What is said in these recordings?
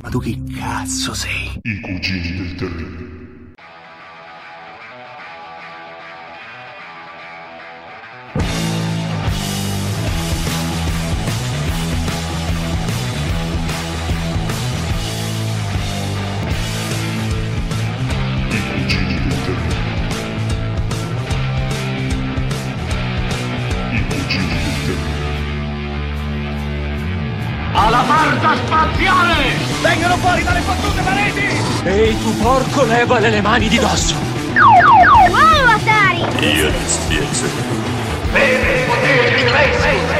Ma tu chi cazzo sei? I cugini del terribile. Tu porco, levale le mani di dosso! Wow, Atari! Io ti spiezzo. Bene, poteri racing!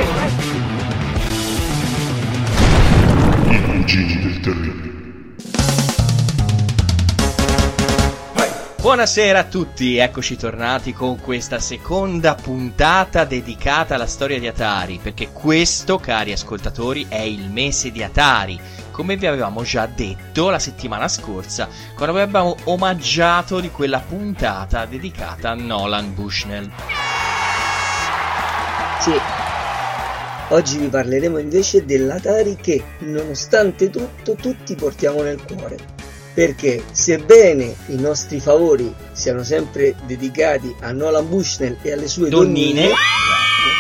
I cugini del terribile. Buonasera a tutti, eccoci tornati con questa seconda puntata dedicata alla storia di Atari, perché questo, cari ascoltatori, è il mese di Atari, come vi avevamo già detto la settimana scorsa, quando vi abbiamo omaggiato di quella puntata dedicata a Nolan Bushnell. Sì. Oggi vi parleremo invece dell'Atari che, nonostante tutto, tutti portiamo nel cuore. Perché, sebbene i nostri favori siano sempre dedicati a Nolan Bushnell e alle sue Donnine. donnine,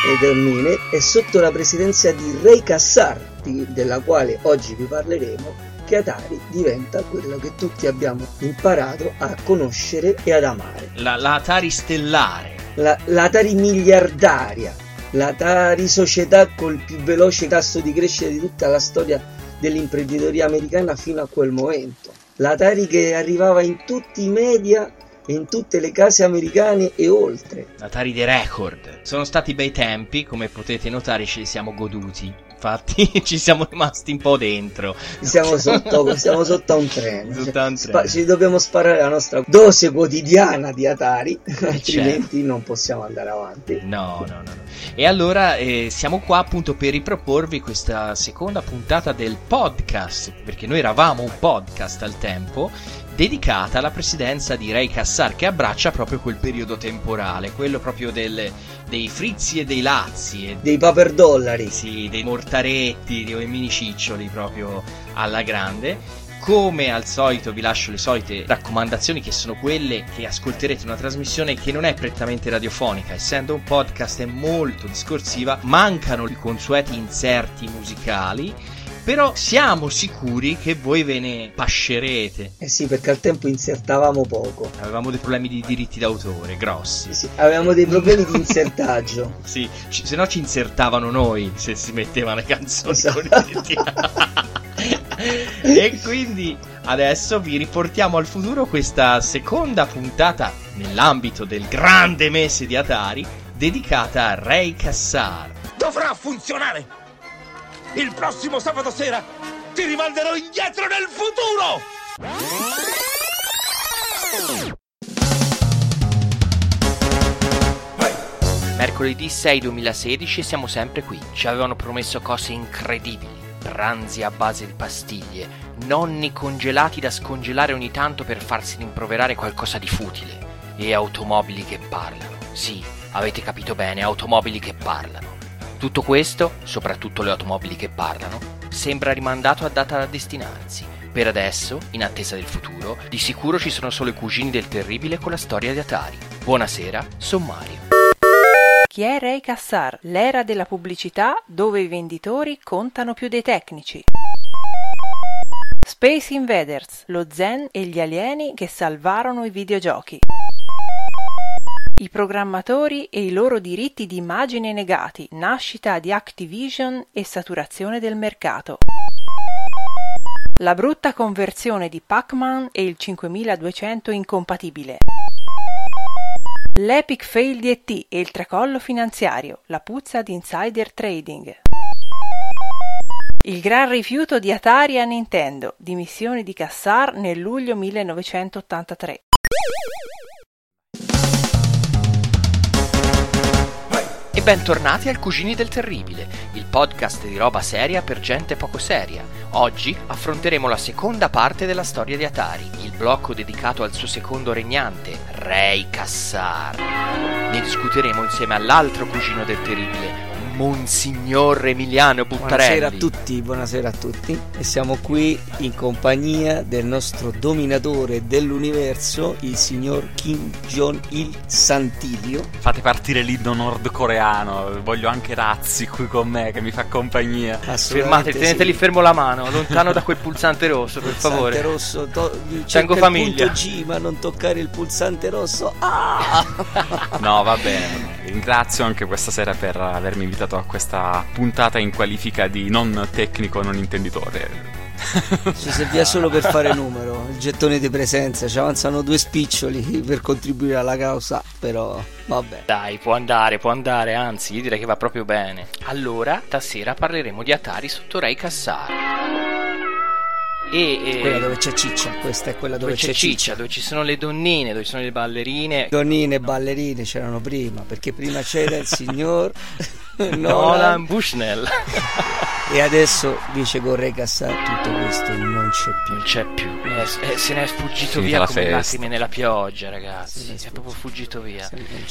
e donnine, è sotto la presidenza di Ray Kassar, di- della quale oggi vi parleremo, che Atari diventa quello che tutti abbiamo imparato a conoscere e ad amare. La, la Atari stellare. La- l'Atari miliardaria, l'Atari società col più veloce tasso di crescita di tutta la storia dell'imprenditoria americana fino a quel momento. L'Atari che arrivava in tutti i media e in tutte le case americane e oltre. Atari dei record. Sono stati bei tempi, come potete notare ce li siamo goduti. Infatti ci siamo rimasti un po' dentro. Siamo sotto, siamo sotto a un treno. Sotto un Spa- treno. ci dobbiamo sparare la nostra dose quotidiana di Atari, altrimenti certo. non possiamo andare avanti. No, no, no, no. E allora eh, siamo qua appunto per riproporvi questa seconda puntata del podcast, perché noi eravamo un podcast al tempo, dedicata alla presidenza di Ray Kassar, che abbraccia proprio quel periodo temporale, quello proprio del- dei frizzi e dei lazzi, e Dei paper dollari. sì, dei mortaretti, dei mini ciccioli proprio alla grande. Come al solito vi lascio le solite raccomandazioni che sono quelle che ascolterete una trasmissione che non è prettamente radiofonica, essendo un podcast è molto discorsiva, mancano i consueti inserti musicali, però siamo sicuri che voi ve ne pascerete. Eh sì, perché al tempo insertavamo poco. Avevamo dei problemi di diritti d'autore grossi. Sì, avevamo dei problemi di insertaggio. Sì, ci- se no ci insertavano noi se si mettevano le canzoni Esatto. con i diritti. e quindi adesso vi riportiamo al futuro questa seconda puntata nell'ambito del grande mese di Atari dedicata a Ray Kassar. Dovrà funzionare! Il prossimo sabato sera ti rimanderò indietro nel futuro! Mercoledì 6 2016 siamo sempre qui. Ci avevano promesso cose incredibili. Pranzi a base di pastiglie, nonni congelati da scongelare ogni tanto per farsi rimproverare qualcosa di futile e automobili che parlano. Sì, avete capito bene, automobili che parlano. Tutto questo, soprattutto le automobili che parlano, sembra rimandato a data da destinarsi. Per adesso, in attesa del futuro, di sicuro ci sono solo i cugini del terribile con la storia di Atari. Buonasera, sommario. Chi è Ray Kassar? L'era della pubblicità dove i venditori contano più dei tecnici. Space Invaders, lo zen e gli alieni che salvarono i videogiochi. I programmatori e i loro diritti di immagine negati, nascita di Activision e saturazione del mercato. La brutta conversione di Pac-Man e il 5200 incompatibile. L'epic fail di ET e il tracollo finanziario, la puzza di insider trading. Il gran rifiuto di Atari a Nintendo, dimissioni di Cassar nel luglio 1983. Bentornati al Cugini del Terribile, il podcast di roba seria per gente poco seria. Oggi affronteremo la seconda parte della storia di Atari, il blocco dedicato al suo secondo regnante, Ray Kassar. Ne discuteremo insieme all'altro cugino del Terribile, Monsignor Emiliano Buttarelli. Buonasera a tutti, buonasera a tutti. E siamo qui in compagnia del nostro dominatore dell'universo, il signor Kim Jong-il Santilio. Fate partire l'inno nordcoreano, voglio anche Razzi qui con me che mi fa compagnia. Fermate, teneteli sì. fermo la mano, lontano da quel pulsante rosso, per Pulsante favore. rosso, to- Tengo famiglia. punto G, ma non toccare il pulsante rosso. Ah! No, va bene. Ringrazio anche questa sera per avermi invitato a questa puntata in qualifica di non tecnico, non intenditore. Ci serviva solo per fare numero, il gettone di presenza, ci avanzano due spiccioli per contribuire alla causa, però vabbè. Dai, può andare, può andare, anzi, io direi che va proprio bene. Allora, stasera parleremo di Atari sotto Ray Kassar. E, e- Quella dove c'è ciccia, questa è quella dove, dove c'è ciccia, dove ci sono le donnine, dove ci sono le ballerine. Donnine e ballerine c'erano prima, perché prima c'era il signor Nolan Bushnell. e adesso dice con Re Cassar tutto questo non c'è più. Non c'è più. Eh, eh, se ne è fuggito Finita via la come festa. lacrime nella pioggia, ragazzi. Ne è è proprio fuggito via.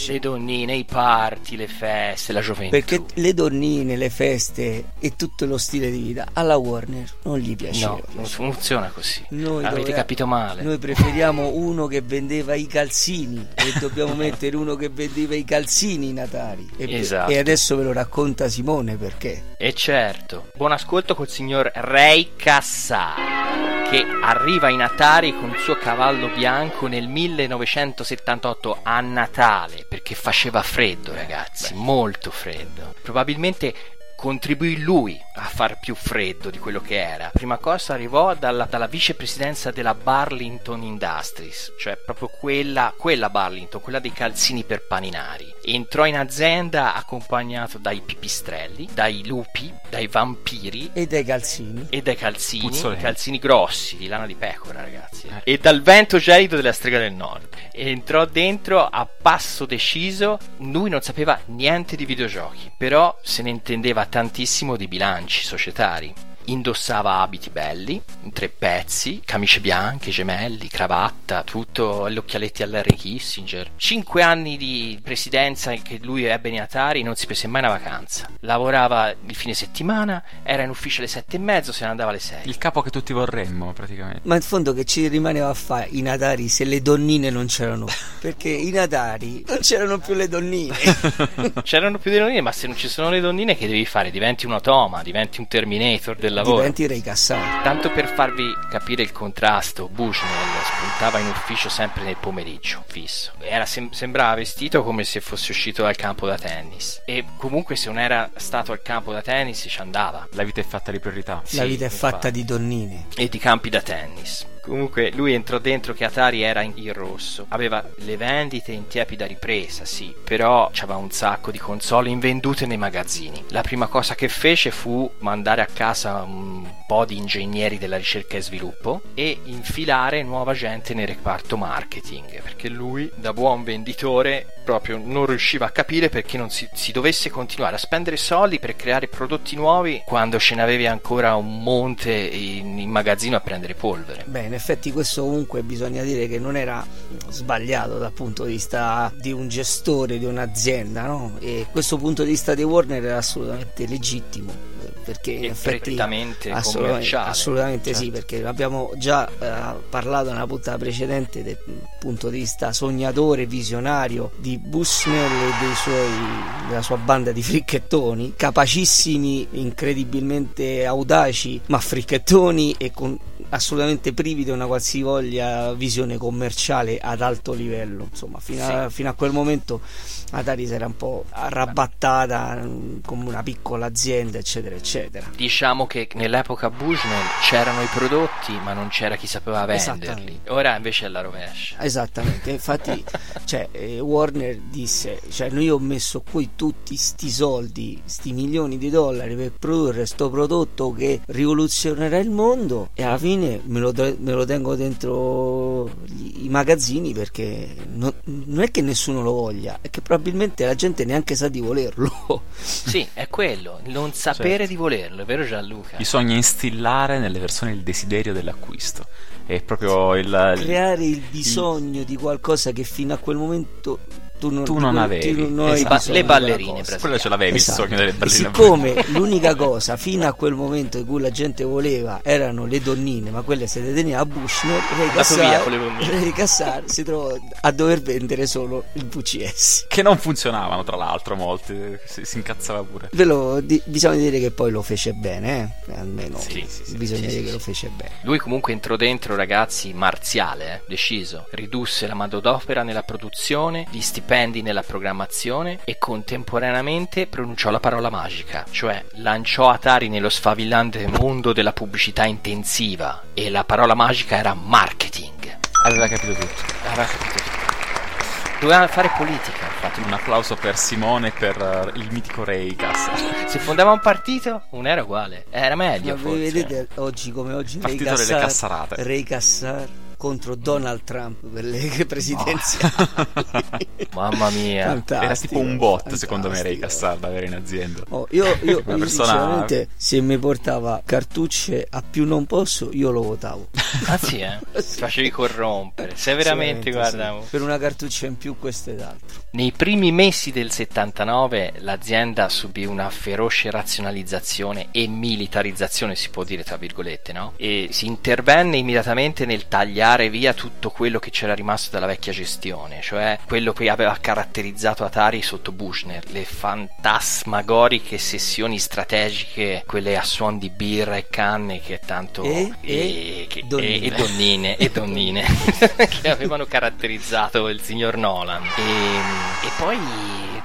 Le donnine, i party, le feste, la gioventù. Perché le donnine, le feste e tutto lo stile di vita alla Warner non gli piaceva. No, non funziona così. Noi Avete dove- capito male. Noi preferiamo uno che vendeva i calzini e dobbiamo mettere uno che vendeva i calzini in Atari. E, Esatto. e adesso ve lo racconta Simone perché. E certo, buon ascolto col signor Ray Kassar, che arriva in Atari con il suo cavallo bianco nel 1978 a Natale, perché faceva freddo ragazzi, molto freddo. Probabilmente contribuì lui a far più freddo di quello che era. Prima cosa arrivò dalla, dalla vicepresidenza della Burlington Industries, cioè proprio quella, quella Burlington, quella dei calzini per paninari. Entrò in azienda accompagnato dai pipistrelli, dai lupi, dai vampiri E dai calzini. e dai calzini, Puzzolenti. calzini grossi di lana di pecora, ragazzi. E dal vento gelido della strega del nord. E entrò dentro a passo deciso. Lui non sapeva niente di videogiochi, però se ne intendeva tantissimo di bilanci societari. Indossava abiti belli, tre pezzi, camicie bianche, gemelli, cravatta, tutto, gli occhialetti all'Harry Kissinger. Cinque anni di presidenza che lui ebbe in Atari, non si prese mai una vacanza. Lavorava il fine settimana, era in ufficio alle sette e mezzo, se ne andava alle sei. Il capo che tutti vorremmo, praticamente. Ma in fondo che ci rimaneva a fare in Atari se le donnine non c'erano? più? Perché in Atari non c'erano più le donnine. C'erano più donnine, ma se non ci sono le donnine, che devi fare? Diventi un automa, diventi un Terminator del lavoro. Diventi Ray Cassar. Tanto per farvi capire il contrasto, Bushnell spuntava in ufficio sempre nel pomeriggio, fisso. Era sem- sembrava vestito come se fosse uscito dal campo da tennis. E comunque se non era stato al campo da tennis ci andava. La vita è fatta di priorità. La vita è fatta di donnine. e di campi da tennis. Comunque lui entrò dentro che Atari era in rosso. Aveva le vendite in tiepida ripresa, sì, però c'aveva un sacco di console invendute nei magazzini. La prima cosa che fece fu mandare a casa un po' di ingegneri della ricerca e sviluppo e infilare nuova gente nel reparto marketing, perché lui, da buon venditore, proprio non riusciva a capire perché non si, si dovesse continuare a spendere soldi per creare prodotti nuovi quando ce n'avevi ancora un monte in, in magazzino a prendere polvere. Beh, in effetti questo comunque bisogna dire che non era sbagliato dal punto di vista di un gestore di un'azienda, no? E questo punto di vista di Warner era assolutamente legittimo, perché in E effetti assolutamente, assolutamente sì, Certo. perché abbiamo già eh, parlato nella puntata precedente del punto di vista sognatore, visionario di Bushnell e dei suoi, della sua banda di fricchettoni, capacissimi, incredibilmente audaci, ma fricchettoni e con assolutamente privi di una qualsivoglia visione commerciale ad alto livello. Insomma, fino, a, fino a quel momento Atari si era un po' arrabattata mm, come una piccola azienda, eccetera, eccetera. Diciamo che nell'epoca Bushnell c'erano i prodotti, ma non c'era chi sapeva venderli. Ora invece è la rovescia. Esattamente, infatti cioè, eh, Warner disse, cioè noi ho messo qui tutti sti soldi, sti milioni di dollari per produrre sto prodotto che rivoluzionerà il mondo e alla fine me lo, me lo tengo dentro gli, i magazzini perché non, non è che nessuno lo voglia, è che probabilmente la gente neanche sa di volerlo. Sì, è quello, non sapere Certo. di volerlo, è vero Gianluca? Bisogna instillare nelle persone il desiderio dell'acquisto. È proprio il. Creare il bisogno di qualcosa che fino a quel momento tu non, Tu di non quel- avevi. tu non Esatto. Le di quella ballerine, cosa. Quello ce l'avevi Esatto. il sogno delle E ballerine. siccome l'unica cosa fino a quel momento in cui la gente voleva erano le donnine, ma quelle se le teneva a Bushner, Ray Cassar, Cassar si trovò a dover vendere solo il VCS. Che non funzionavano, tra l'altro, molti. Si, si incazzava pure. Ve lo, di- bisogna dire che poi lo fece bene, eh? almeno Sì, sì, sì, bisogna sì, dire sì, che sì. lo fece bene. Lui comunque entrò dentro, ragazzi, marziale, eh, deciso. Ridusse la manodopera nella produzione, gli stipendi nella programmazione e contemporaneamente pronunciò la parola magica, cioè lanciò Atari nello sfavillante mondo della pubblicità intensiva e la parola magica era marketing. Aveva capito tutto. Aveva capito tutto. Doveva fare politica, infatti. Un applauso per Simone e per eh, il mitico Ray Cassar. Se fondava un partito, non era uguale, era meglio Ma forse. voi vedete oggi come oggi Ray Partito delle Cassar, cassarate. Ray Cassar contro Donald Trump per le presidenziali. Mamma mia. Fantastico, Era tipo un bot, secondo me, Ray fantastico. Cassar da avere in azienda. Oh, io, io, io persona- sinceramente se mi portava cartucce a più non posso io lo votavo Ah sì, eh? Ti facevi corrompere. Se veramente, guarda... sì. per una cartuccia in più questo ed altro Nei primi mesi del 79 l'azienda subì una feroce razionalizzazione e militarizzazione, si può dire tra virgolette, no? E si intervenne immediatamente nel tagliare via tutto quello che c'era rimasto dalla vecchia gestione, cioè quello che aveva caratterizzato Atari sotto Bushner, le fantasmagoriche sessioni strategiche, quelle a suon di birra e canne che tanto E? E? che- Donnine. e- e donnine e donnine che avevano caratterizzato il signor Nolan e, e poi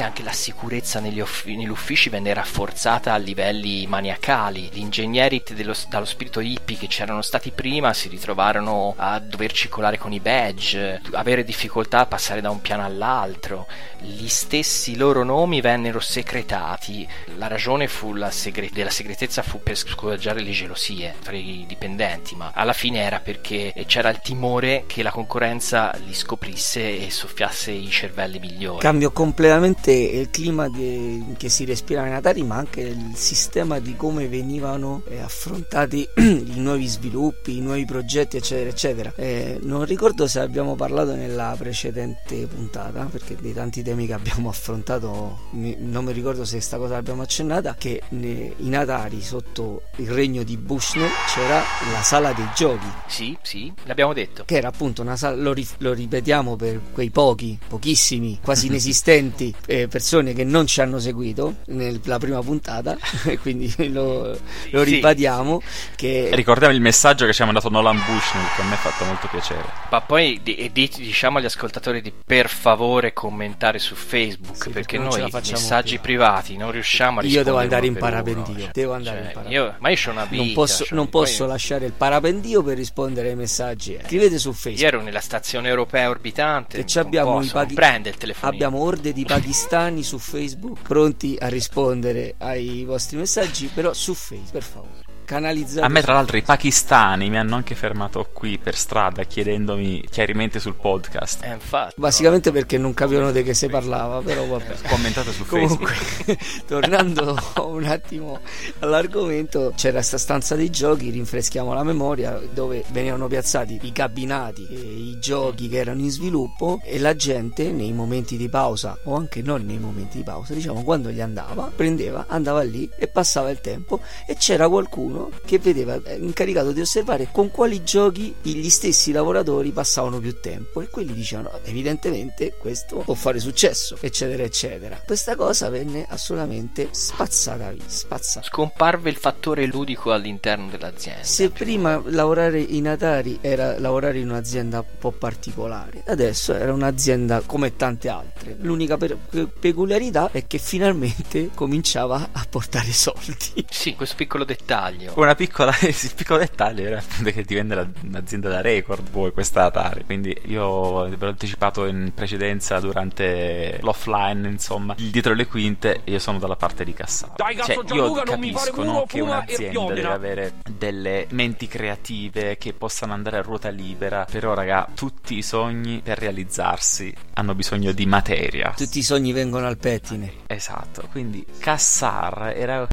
anche la sicurezza negli, off- negli uffici venne rafforzata a livelli maniacali. Gli ingegneri dello, dallo spirito hippie che c'erano stati prima si ritrovarono a dover circolare con i badge avere difficoltà a passare da un piano all'altro. Gli stessi loro nomi vennero secretati. La ragione la segre- della segretezza fu per scoraggiare le gelosie tra i dipendenti ma alla fine era perché c'era il timore che la concorrenza li scoprisse e soffiasse i cervelli migliori cambio completamente il clima di- che si respirava in Atari ma anche il sistema di come venivano eh, affrontati i nuovi sviluppi i nuovi progetti eccetera eccetera. Eh, non ricordo se abbiamo parlato nella precedente puntata perché dei tanti temi che abbiamo affrontato mi- non mi ricordo se sta cosa l'abbiamo accennata che ne- in Atari sotto il regno di Bushnell c'era la sala dei giochi. Sì sì l'abbiamo detto. Che era appunto una sala, lo, rif- lo ripetiamo per quei pochi, pochissimi, quasi inesistenti eh, persone che non ci hanno seguito nella prima puntata, e quindi lo, lo Sì, ribadiamo che Ricordiamo il messaggio che ci ha mandato Nolan Bushnell, che a me ha fatto molto piacere. Ma poi di- e di- diciamo agli ascoltatori di per favore commentare su Facebook Sì, perché perché noi messaggi più. privati non riusciamo a Io rispondere devo andare in per parapendio, cioè, devo andare in cioè, parapendio. io- ma io c'ho una vita non posso, cioè, non poi- posso lasciare il parapendio per rispondere ai messaggi. eh. Scrivete su Facebook. Io ero nella stazione europea orbitante. che ci abbiamo, posso, i paghi- non prende il telefono. Abbiamo orde di pakistani su Facebook pronti a rispondere ai vostri messaggi, però su Facebook, per favore. Canalizzate A me, tra l'altro, i pakistani mi hanno anche fermato qui per strada chiedendomi chiarimenti sul podcast. Eh, infatti. Basicamente perché non capivano di che si parlava, però vabbè. Commentate su Comunque, Facebook. tornando un attimo all'argomento, c'era sta stanza dei giochi, rinfreschiamo la memoria, dove venivano piazzati i cabinati e i giochi che erano in sviluppo e la gente nei momenti di pausa, o anche non nei momenti di pausa, diciamo quando gli andava, prendeva, andava lì e passava il tempo e c'era qualcuno che vedeva eh, incaricato di osservare con quali giochi gli stessi lavoratori passavano più tempo e quelli dicevano evidentemente questo può fare successo eccetera eccetera questa cosa venne assolutamente spazzata via spazzata Scomparve il fattore ludico all'interno dell'azienda. se prima lavorare in Atari era lavorare in un'azienda un po' particolare, adesso era un'azienda come tante altre. L'unica per- pe- peculiarità è che finalmente cominciava a portare soldi. Sì, questo piccolo dettaglio. Una piccola, il piccolo dettaglio era che divenne un'azienda da record poi questa Atari. Quindi io ve l'ho anticipato in precedenza durante l'offline, insomma, dietro le quinte, io sono dalla parte di Cassaro. Dai, cazzo, Cioè, Gianluca, io non mi fare capisco no, che un'azienda deve avere delle menti creative che possano andare a ruota libera, però raga, tutti i sogni per realizzarsi hanno bisogno di materia. Tutti i sogni vengono al pettine. Esatto, quindi Cassar era,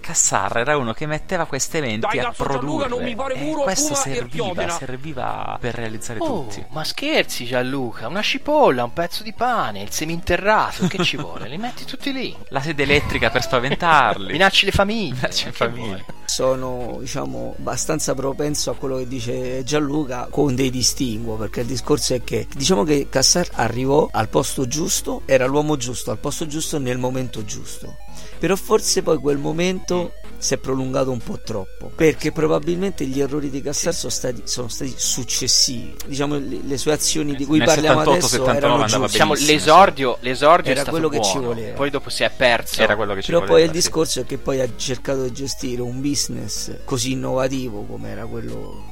Cassar era uno che metteva queste menti Dai, a Gianluca, produrre non mi fare e culo, questo fuma e serviva, serviva per realizzare Oh, tutti. ma scherzi Gianluca, una cipolla, un pezzo di pane, il seminterrato, che ci vuole? Li metti tutti lì. La sede elettrica per spaventarli. Minacci le famiglie. Minacci le famiglie. Sono, diciamo, abbastanza propenso a quello che dice Gianluca con dei distinguo, perché il discorso è che diciamo che Cassar arrivò al posto giusto, era l'uomo giusto, al posto giusto nel momento giusto. Però forse poi quel momento si è prolungato un po' troppo, perché probabilmente gli errori di Cassar sono stati, sono stati successivi. Diciamo le, le sue azioni di cui Nel parliamo 78, adesso 79 erano. Diciamo, l'esordio, l'esordio Era è stato quello che ci buono, voleva. poi dopo si è perso. Era quello che ci Però voleva, poi il sì. discorso è che poi ha cercato di gestire un business così innovativo come era quello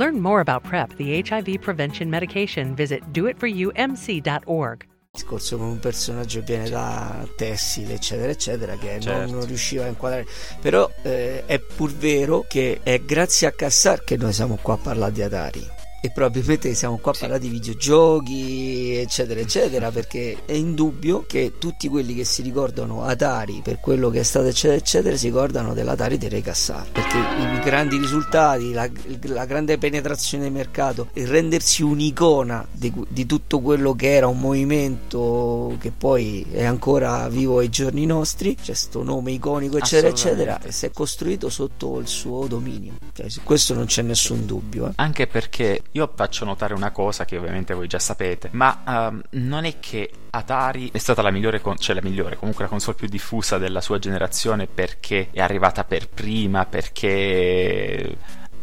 Learn more about PrEP, the HIV prevention medication. Visit doitforyoumc.org. Il discorso con un personaggio viene da tessile, eccetera, eccetera, che Certo. non riusciva a inquadrare. Però eh, è pur vero che è grazie a Cassar che noi siamo qua a parlare di Atari. E probabilmente siamo qua a parlare di videogiochi, eccetera, eccetera, perché è indubbio che tutti quelli che si ricordano Atari per quello che è stato, eccetera, eccetera, si ricordano dell'Atari di Ray Cassar. Perché i grandi risultati, la, la grande penetrazione di mercato, il rendersi un'icona di, di tutto quello che era un movimento che poi è ancora vivo ai giorni nostri, c'è sto nome iconico, eccetera, eccetera, e si è costruito sotto il suo dominio. Cioè, su questo non c'è nessun dubbio. eh. Anche perché io faccio notare una cosa che ovviamente voi già sapete, ma ehm, non è che Atari è stata la migliore, con- cioè la migliore, comunque la console più diffusa della sua generazione perché è arrivata per prima, perché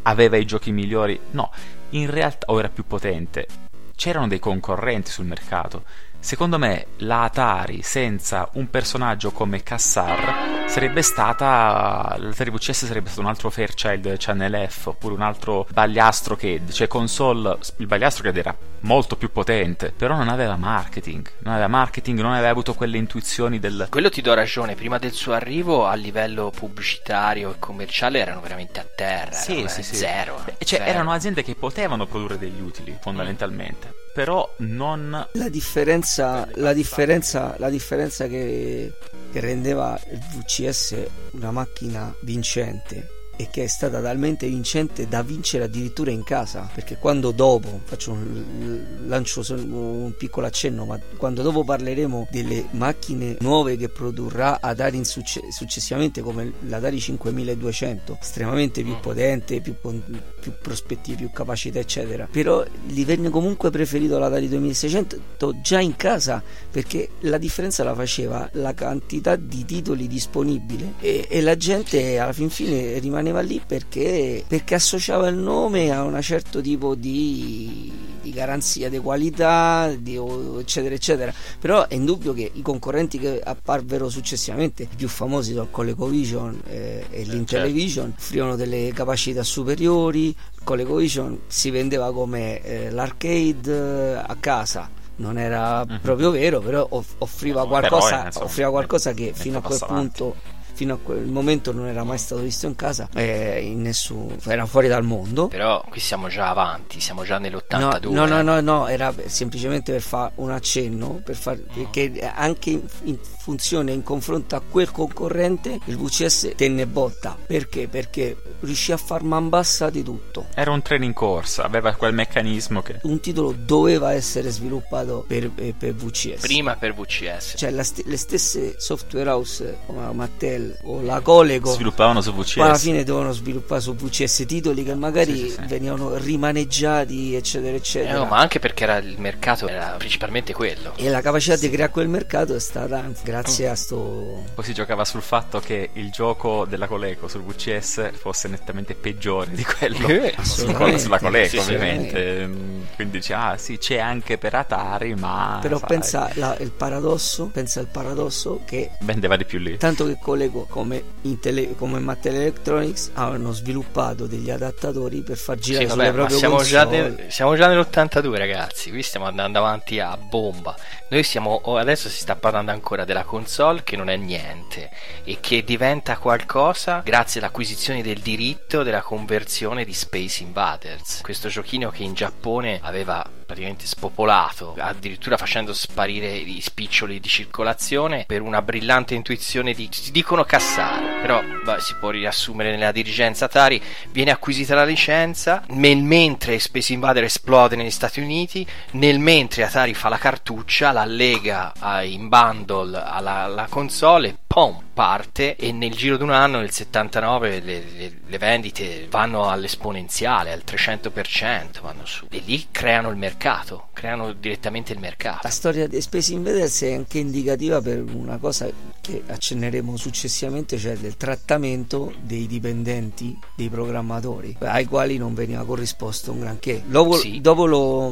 aveva i giochi migliori. No, in realtà, o era più potente, c'erano dei concorrenti sul mercato. Secondo me la Atari senza un personaggio come Cassar sarebbe stata l'Atari VCS sarebbe stato un altro Fairchild Channel F oppure un altro Bagliastro che cioè console il Bagliastro che era molto più potente però non aveva marketing non aveva marketing non aveva avuto quelle intuizioni del Quello ti do ragione, prima del suo arrivo a livello pubblicitario e commerciale erano veramente a terra, Sì, erano sì, sì. zero. cioè zero. erano aziende che potevano produrre degli utili fondamentalmente però non La differenza, la differenza, la differenza che, che rendeva il VCS una macchina vincente e che è stata talmente vincente da vincere addirittura in casa perché quando dopo faccio un lancio un piccolo accenno ma quando dopo parleremo delle macchine nuove che produrrà Atari succe- successivamente come l'Atari 5200 estremamente più potente più, più prospettive più capacità eccetera. Però gli venne comunque preferito l'Atari 2600 già in casa perché la differenza la faceva la quantità di titoli disponibili e, e la gente alla fin fine rimaneva lì perché, perché associava il nome a un certo tipo di, di garanzia di qualità di- eccetera eccetera. Però è indubbio che i concorrenti che apparvero successivamente i più famosi sono ColecoVision eh, e l'Intellivision offrivano delle capacità superiori. ColecoVision si vendeva come eh, l'arcade eh, a casa. Non era proprio vero però off- offriva Mhm. Però, qualcosa, eh, insomma, offriva qualcosa che fino a quel punto fino a quel momento non era mai stato visto in casa, eh, in nessun, era fuori dal mondo. Però qui siamo già avanti, siamo già nell'82. No, no, no, no, era semplicemente per fare un accenno, per far, perché anche in, in funzione in confronto a quel concorrente il VCS tenne botta. Perché? Perché riuscì a far man bassa di tutto. Era un treno in corsa, aveva quel meccanismo che... Un titolo doveva essere sviluppato per, eh, per VCS. Prima per VCS. Cioè st- le stesse software house come Mattel o la Coleco sviluppavano su VCS. alla fine dovevano sviluppare su VCS titoli che magari sì, sì, sì. venivano rimaneggiati eccetera eccetera. Eh, no, ma anche perché era il mercato era principalmente quello. E la capacità di creare quel mercato è stata grazie mm. a sto... Poi si giocava sul fatto che il gioco della Coleco sul VCS fosse nettamente peggiore di quello eh, sulla Coleco ovviamente. Quindi dice, ah sì c'è anche per Atari ma... Però sai. pensa la, il paradosso, pensa al paradosso che... Vendeva di più lì. Tanto che Coleco come, tele, come Mattel Electronics avevano sviluppato degli adattatori per far girare sì, sulle vabbè, proprie siamo già, de- siamo già nell'82 ragazzi, qui stiamo andando avanti a bomba. Noi siamo, adesso si sta parlando ancora della console che non è niente e che diventa qualcosa grazie all'acquisizione del diritto della conversione di Space Invaders. Questo giochino che in Giappone aveva praticamente spopolato, addirittura facendo sparire i spiccioli di circolazione per una brillante intuizione di si dicono cassare, però beh, si può riassumere nella dirigenza Atari, viene acquisita la licenza, nel mentre Space Invader esplode negli Stati Uniti, nel mentre Atari fa la cartuccia, la lega in bundle alla, alla console, pom, parte e nel giro di un anno, nel 79, le, le, le vendite vanno all'esponenziale, al 300%, vanno su e lì creano il mercato, creano direttamente il mercato. La storia di Space Invaders è anche indicativa per una cosa che accenneremo successivamente, cioè del trattamento dei dipendenti, dei programmatori, ai quali non veniva corrisposto un granché. Dopo, Sì. dopo lo,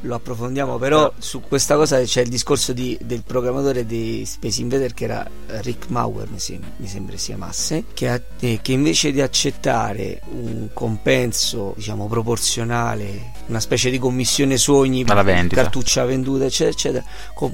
lo approfondiamo, però su questa cosa c'è il discorso di- del programmatore di Space Invader che era Rick Mauer, mi, sem- mi sembra si chiamasse, che, ha- eh, che invece di accettare un compenso, diciamo, proporzionale, una specie di commissione sogni Alla vendita. cartuccia venduta, eccetera, eccetera,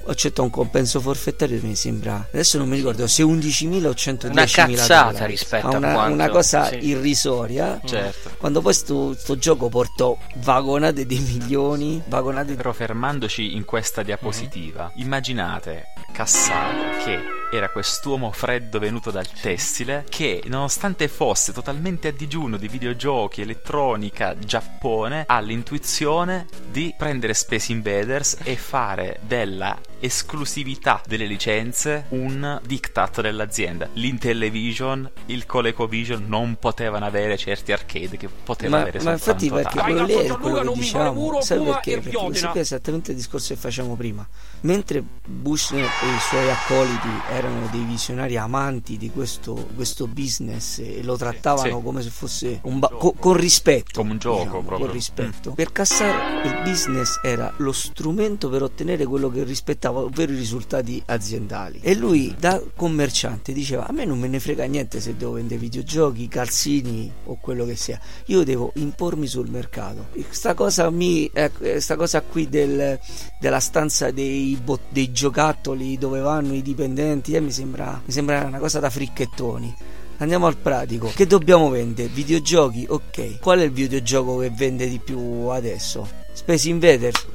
accetta un compenso forfettario, mi sembra, adesso non mi ricordo se 11.000 o 110.000 Una cazzata dollari. rispetto a una, quanto- una cosa sì. irrisoria. Certo. Quando poi sto, sto gioco portò vagonate di milioni, vagonate Però fermandoci in questa diapositiva, immaginate Cassaro che era quest'uomo freddo venuto dal tessile che, nonostante fosse totalmente a digiuno di videogiochi, elettronica, Giappone, ha l'intuizione di prendere Space Invaders e fare della that. Esclusività delle licenze un diktat dell'azienda. L'Intellivision, il ColecoVision non potevano avere certi arcade che poteva ma, avere ma infatti perché quello lì è quello che diciamo sai perché? perché questo qui è esattamente il discorso che facciamo prima mentre Bush e i suoi accoliti erano dei visionari amanti di questo, questo business e lo trattavano sì. come se fosse un ba- co- con rispetto Come un gioco diciamo, proprio. con rispetto per Cassaro il business era lo strumento per ottenere quello che rispettava ovvero i risultati aziendali e lui da commerciante diceva a me non me ne frega niente se devo vendere videogiochi calzini o quello che sia io devo impormi sul mercato questa cosa mi eh, sta cosa qui del- della stanza dei, bot- dei giocattoli dove vanno i dipendenti eh, mi sembra mi sembra una cosa da fricchettoni Andiamo al pratico. Che dobbiamo vendere? Videogiochi? Ok. Qual è il videogioco che vende di più adesso? Space Invaders.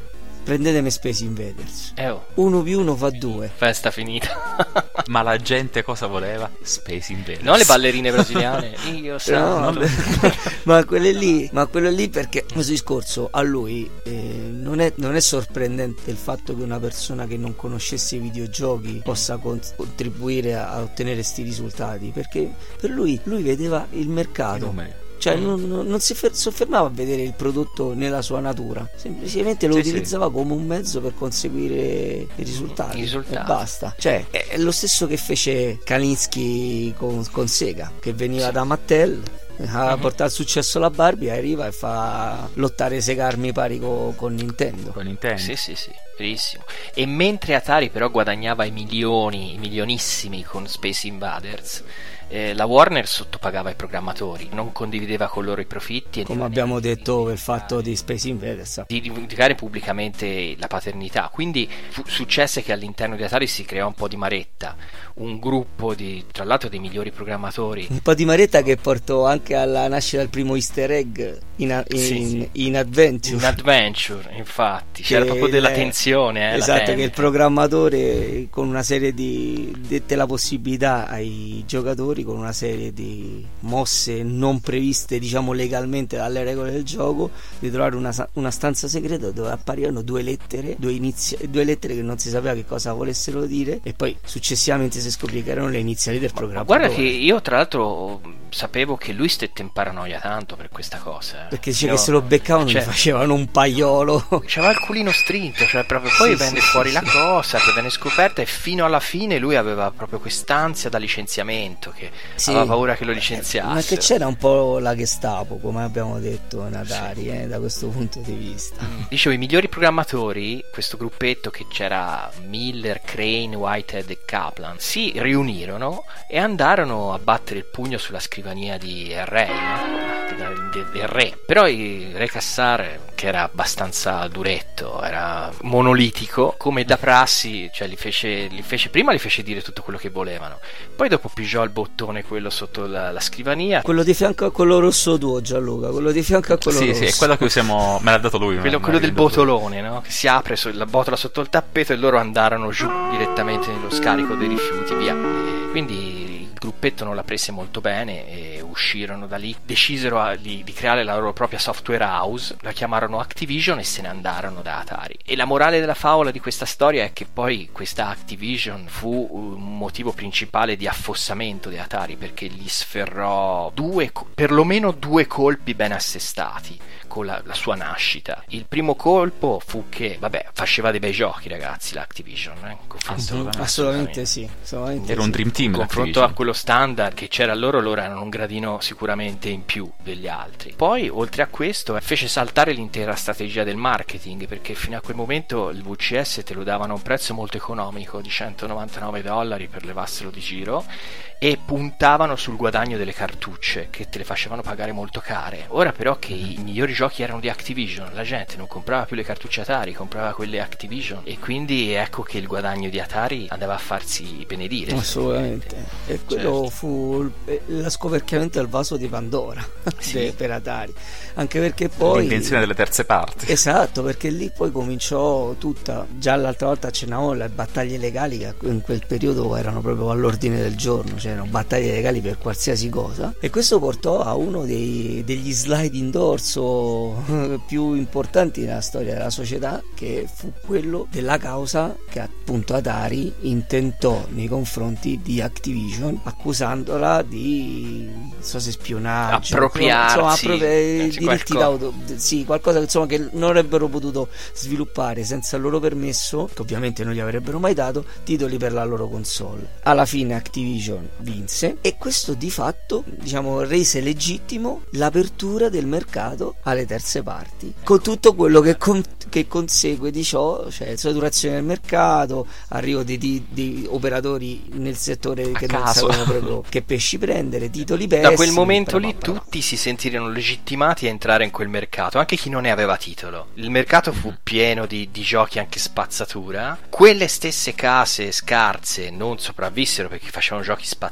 Prendetemi Space Invaders. Eh oh, 1 più 1 fa 2. festa finita. Ma la gente cosa voleva? Space Invaders. non le ballerine brasiliane. Io No, santo. ma quelle lì, ma quello lì perché questo discorso a lui eh, non, è, non è sorprendente il fatto che una persona che non conoscesse i videogiochi possa con- contribuire a, a ottenere questi risultati perché per lui lui vedeva il mercato numeri. Cioè non, non- non si fer- soffermava a vedere il prodotto nella sua natura. Semplicemente lo Sì, utilizzava come un mezzo per conseguire i risultati, I risultati. e basta. Cioè è, lo stesso che fece Kalinsky con, con Sega che veniva da Mattel a portare al successo la Barbie arriva e fa lottare Sega armi pari co- con Nintendo. Con Nintendo. Sì, sì, sì, verissimo. E mentre Atari però guadagnava i milioni, i milionissimi con Space Invaders, eh, la Warner sottopagava i programmatori, non condivideva con loro i profitti. Come abbiamo detto per il fatto di Space Invaders. Di divulgare pubblicamente la paternità. Quindi fu- successe che all'interno di Atari si creò un po' di maretta. Un gruppo di, tra l'altro, dei migliori programmatori. Un po' di maretta che portò anche alla nascita del primo easter egg in, a- in, Sì, sì. in Adventure. In Adventure, infatti, c'era Che proprio della tensione. Eh, esatto, che il programmatore con una serie di dette la possibilità ai giocatori con una serie di mosse non previste diciamo legalmente dalle regole del gioco di trovare una, una stanza segreta dove apparivano due lettere due, inizi- due lettere che non si sapeva che cosa volessero dire e poi successivamente si scoprì che erano le iniziali del programma Guarda che io tra l'altro sapevo che lui stette in paranoia tanto per questa cosa. Eh. perché dice Io- che se lo beccavano cioè, gli facevano un paiolo C'aveva il culino strinto, cioè proprio poi Sì, venne sì, fuori sì, la cosa che venne scoperta e fino alla fine lui aveva proprio quest'ansia da licenziamento che aveva paura che lo ma licenziasse. che c'era un po' la Gestapo come abbiamo detto Natari eh, da questo punto di vista Dicevo, i migliori programmatori, questo gruppetto che c'era Miller, Crane, Whitehead e Kaplan, si riunirono e andarono a battere il pugno sulla scrivania di Ray, no? Del- del re. Però il re Cassar, che era abbastanza duretto, era monolitico, come da prassi, cioè li fece, li fece- prima li fece dire tutto quello che volevano, poi dopo pigiò il bottone quello sotto la, la scrivania. quello di fianco a quello rosso tuo Gianluca quello di fianco a quello Sì, rosso sì, è quello che usiamo. Me l'ha dato lui. Quello, quello del botolone, no? Che si apre so- la botola sotto il tappeto e loro andarono giù direttamente nello scarico dei rifiuti, via. E quindi gruppetto non la prese molto bene e uscirono da lì. Decisero a- di, di creare la loro propria software house, la chiamarono Activision e se ne andarono da Atari. E la morale della favola di questa storia è che poi questa Activision fu un motivo principale di affossamento di Atari perché gli sferrò due, perlomeno due colpi ben assestati con la, la sua nascita. Il primo colpo fu che, vabbè, faceva dei bei giochi, ragazzi, l'Activision. Eh? Mhm, assolutamente sì assolutamente Era un sì. dream team. confronto a quello standard che c'era loro, loro erano un gradino sicuramente in più degli altri. Poi, oltre a questo, fece saltare l'intera strategia del marketing perché fino a quel momento il VCS te lo davano a un prezzo molto economico di 199 dollari per levarselo di giro e puntavano sul guadagno delle cartucce che te le facevano pagare molto care. Ora però che i migliori giochi erano di Activision, la gente non comprava più le cartucce Atari, comprava quelle Activision e quindi ecco che il guadagno di Atari andava a farsi benedire. assolutamente e quello Certo. fu eh, la scoperchiamento del vaso di Pandora de- per Atari anche perché poi L'invenzione delle terze parti. Esatto, perché lì poi cominciò tutta, già l'altra volta accennavo le battaglie legali che in quel periodo erano proprio all'ordine del giorno, c'erano battaglie legali per qualsiasi cosa e questo portò a uno dei- degli slide in dorso eh, più importanti nella storia della società che fu quello della causa che appunto Atari intentò nei confronti di Activision accusandola di non so se spionaggio Appropriarsi, insomma, appropri- eh, diritti qualcosa. sì, qualcosa che, insomma, che non avrebbero potuto sviluppare senza il loro permesso, che ovviamente non gli avrebbero mai dato, titoli per la loro console. Alla fine Activision vinse e questo di fatto, diciamo, rese legittimo l'apertura del mercato alle terze parti, con tutto quello che, con- che consegue di ciò, cioè saturazione del mercato, arrivo dei, di- dei operatori nel settore che non sapevano proprio che pesci prendere, titoli pessimi. Da quel momento lì tutti si sentirono legittimati a entrare in quel mercato, anche chi non ne aveva titolo. Il mercato fu pieno di, di giochi anche spazzatura. Quelle stesse case scarse non sopravvissero perché facevano giochi spazzatura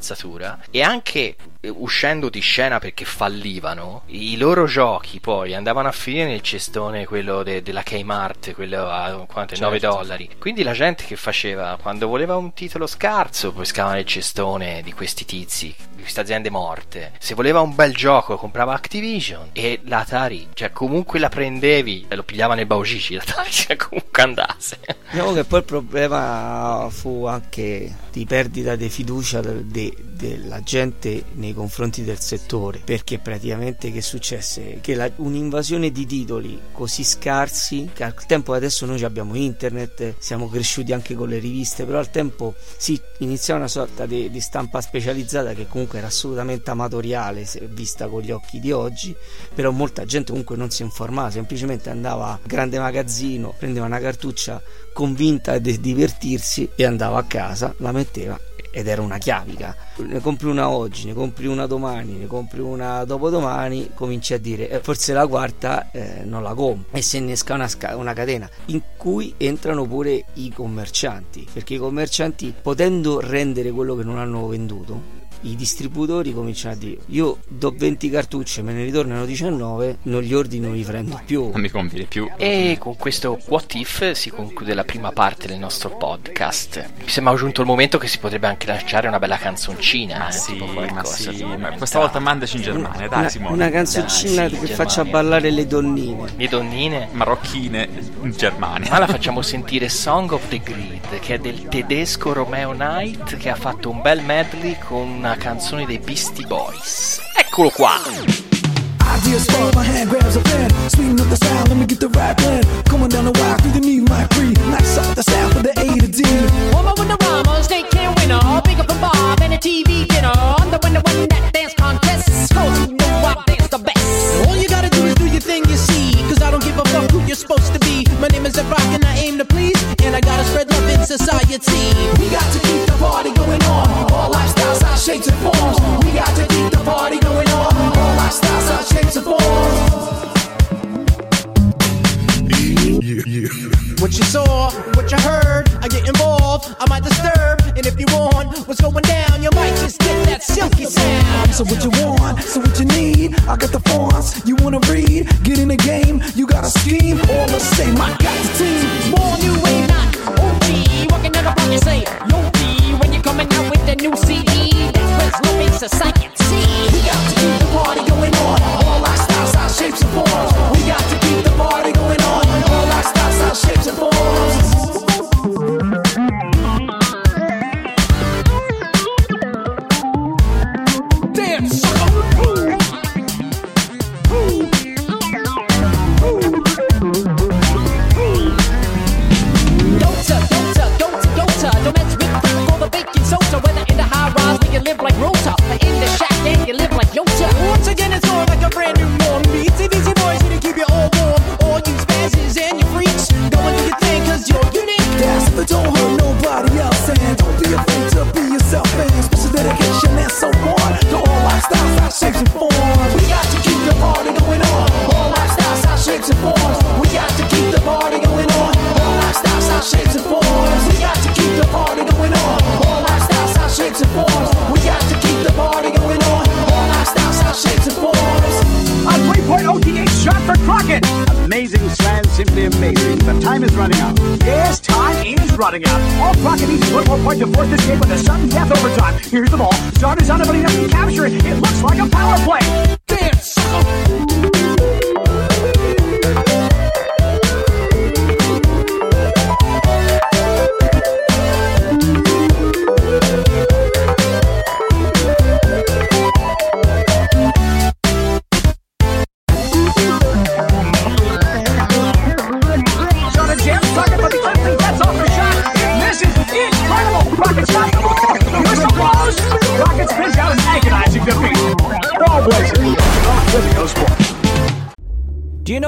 e anche uscendo di scena perché fallivano, i loro giochi poi andavano a finire nel cestone quello de- della Kmart, quello a quanto, 9 Certo. dollari. Quindi la gente che faceva quando voleva un titolo scarso pescava nel cestone di questi tizi, di queste aziende morte. Se voleva un bel gioco comprava Activision e l'Atari, cioè comunque la prendevi e lo pigliava nel Baugici l'Atari, cioè comunque andasse. Diciamo che poi il problema fu anche di perdita di fiducia de- della gente nei confronti del settore, perché praticamente che successe? Che la- un'invasione di titoli così scarsi, che al tempo adesso noi abbiamo internet, siamo cresciuti anche con le riviste, però al tempo si iniziava una sorta di, di stampa specializzata che comunque era assolutamente amatoriale vista con gli occhi di oggi, però molta gente comunque non si informava, semplicemente andava al grande magazzino, prendeva una cartuccia convinta di divertirsi e andava a casa, la metteva ed era una chiavica. Ne compri una oggi, ne compri una domani, ne compri una dopodomani, cominci a dire eh, forse la quarta eh, non la compro e si innesca una, una catena in cui entrano pure i commercianti, perché i commercianti potendo rendere quello che non hanno venduto i distributori cominciano a dire io do 20 cartucce me ne ritornano 19 non gli ordini non li prendo più. Non mi conviene più. E con questo what if si conclude la prima parte del nostro podcast. Mi sembra giunto il momento che si potrebbe anche lanciare una bella canzoncina ah, eh, sì, ma sì ma questa volta mandaci in Germania dai una, Simone. una canzoncina dai, sì, che faccia ballare le donnine. Le donnine? Marocchine in Germania. Ma la facciamo sentire Song of the Grid che è del tedesco Romeo Knight che ha fatto un bel medley con una canzone dei Beastie Boys. Eccolo qua! Ideas spark, my hand grabs a pen. Sweeten up the sound, let me get the right blend. Coming down the wire through the new mic free. Nice up the sound for the A to D. Woman with the rhyme, state can winner. Big up from Bob and a TV dinner. I'm the winner when that dance contest. Cause you know I dance the best. All you gotta do is do your thing, you see. Cause I don't give a fuck who you're supposed to be. My name is Rock and I aim to please. And I gotta spread love in society. We got to keep the party shapes and forms. We got to keep the party going on. All our shapes and forms. What you saw, what you heard, I get involved, I might disturb. And if you want what's going down, you might just get that silky sound. So what you want, so what you need, I got the fonts. You wanna read, get in the game, you got a scheme, all the same, I out. All Crockett needs is one more point to force this game with a sudden death overtime. Here's the ball. Is unable to capture it. It looks like a power play.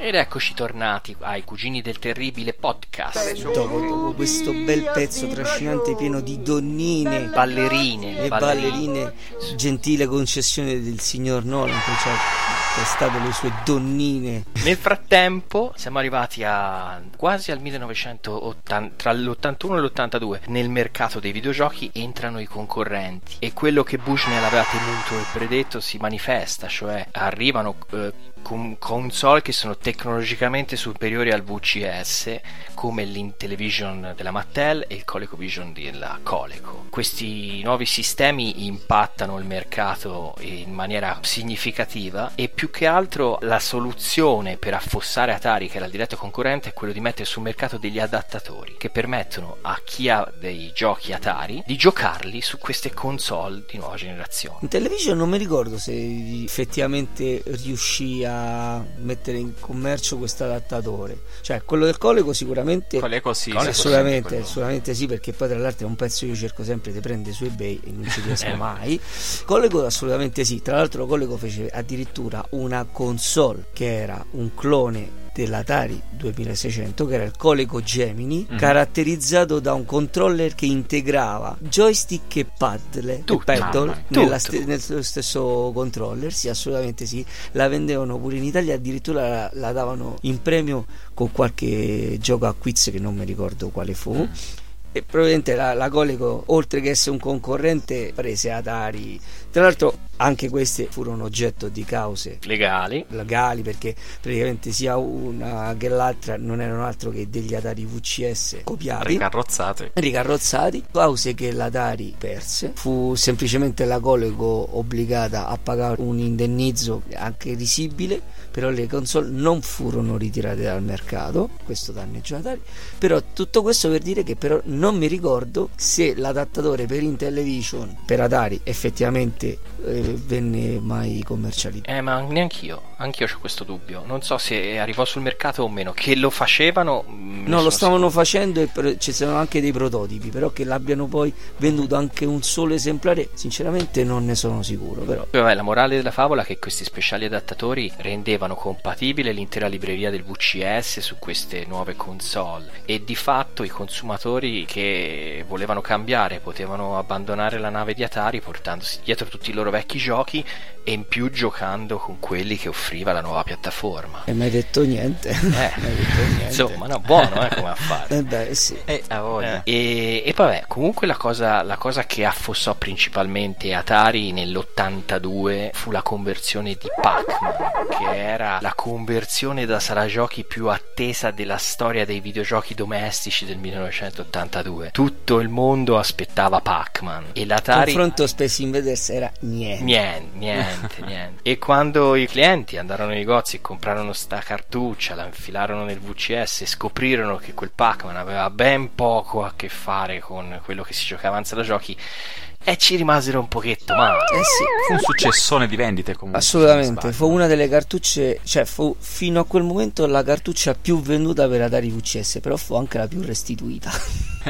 Ed eccoci tornati ai Cugini del Terribile podcast. dopo, dopo questo bel pezzo trascinante pieno di donnine Ballerine, e ballerine. ballerine, gentile concessione del signor Nolan che ci ha prestato le sue donnine Nel frattempo siamo arrivati a quasi al 1980, tra l'81 e l'82. Nel mercato dei videogiochi entrano i concorrenti e quello che Bushnell aveva temuto e predetto si manifesta, cioè arrivano eh, console che sono tecnologicamente superiori al VCS come l'Intellivision della Mattel e il ColecoVision della Coleco. Questi nuovi sistemi impattano il mercato in maniera significativa e più che altro la soluzione per affossare Atari che era il diretto concorrente è quello di mettere sul mercato degli adattatori che permettono a chi ha dei giochi Atari di giocarli su queste console di nuova generazione. In television non mi ricordo se effettivamente riuscì a mettere in commercio questo adattatore. Cioè, quello del Coleco sicuramente. Coleco sì, assolutamente, quello. assolutamente sì, perché poi tra l'altro è un pezzo che io cerco sempre di prendere su eBay e non ci riesco Eh. mai. Coleco assolutamente sì. Tra l'altro Coleco fece addirittura una console che era un clone dell'Atari 2600 che era il Coleco Gemini Mhm. caratterizzato da un controller che integrava joystick e paddle, Tutto, e paddle ste- nello stesso controller. Sì assolutamente sì. La vendevano pure in Italia addirittura la, la davano in premio con qualche gioco a quiz che non mi ricordo quale fu. Mm. e probabilmente la, la Coleco oltre che essere un concorrente prese Atari. Tra l'altro anche queste furono oggetto di cause legali. legali perché praticamente sia una che l'altra non erano altro che degli Atari VCS copiati Ricarrozzate. ricarrozzati. Cause che l'Atari perse. Fu semplicemente la Coleco obbligata a pagare un indennizzo anche risibile però le console non furono ritirate dal mercato questo danneggiò l'Atari però tutto questo per dire che però non mi ricordo se l'adattatore per Intellivision per Atari effettivamente eh, venne mai commercializzato Eh, ma neanch'io, anch'io ho questo dubbio. Non so se arrivò sul mercato o meno. Che lo facevano. mm, No, lo stavano facendo e ci sono anche dei prototipi, però che l'abbiano poi venduto anche un solo esemplare, sinceramente non ne sono sicuro, però Vabbè, la morale della favola è che questi speciali adattatori rendevano compatibile l'intera libreria del VCS su queste nuove console e di fatto i consumatori che volevano cambiare potevano abbandonare la nave di Atari portandosi dietro tutti i loro vecchi giochi e in più giocando con quelli che offriva la nuova piattaforma. e mi hai detto niente. Hai detto niente. Insomma, no, buono eh, come affare. Eh beh, sì. Eh, e, e vabbè, comunque la cosa, la cosa che affossò principalmente Atari nell'82 fu la conversione di Pac-Man, che era la conversione da sala giochi più attesa della storia dei videogiochi domestici del 1982. Tutto il mondo aspettava Pac-Man e l'Atari... confronto Space Invaders era niente. Niente, niente, niente. E quando i clienti andarono nei negozi e comprarono sta cartuccia, la infilarono nel VCS e scoprirono che quel Pac-Man aveva ben poco a che fare con quello che si giocava in sala giochi, e ci rimasero un pochetto male. Eh sì. Fu un successone di vendite comunque. Assolutamente, fu una delle cartucce, cioè fu fino a quel momento la cartuccia più venduta per Atari VCS, però fu anche la più restituita.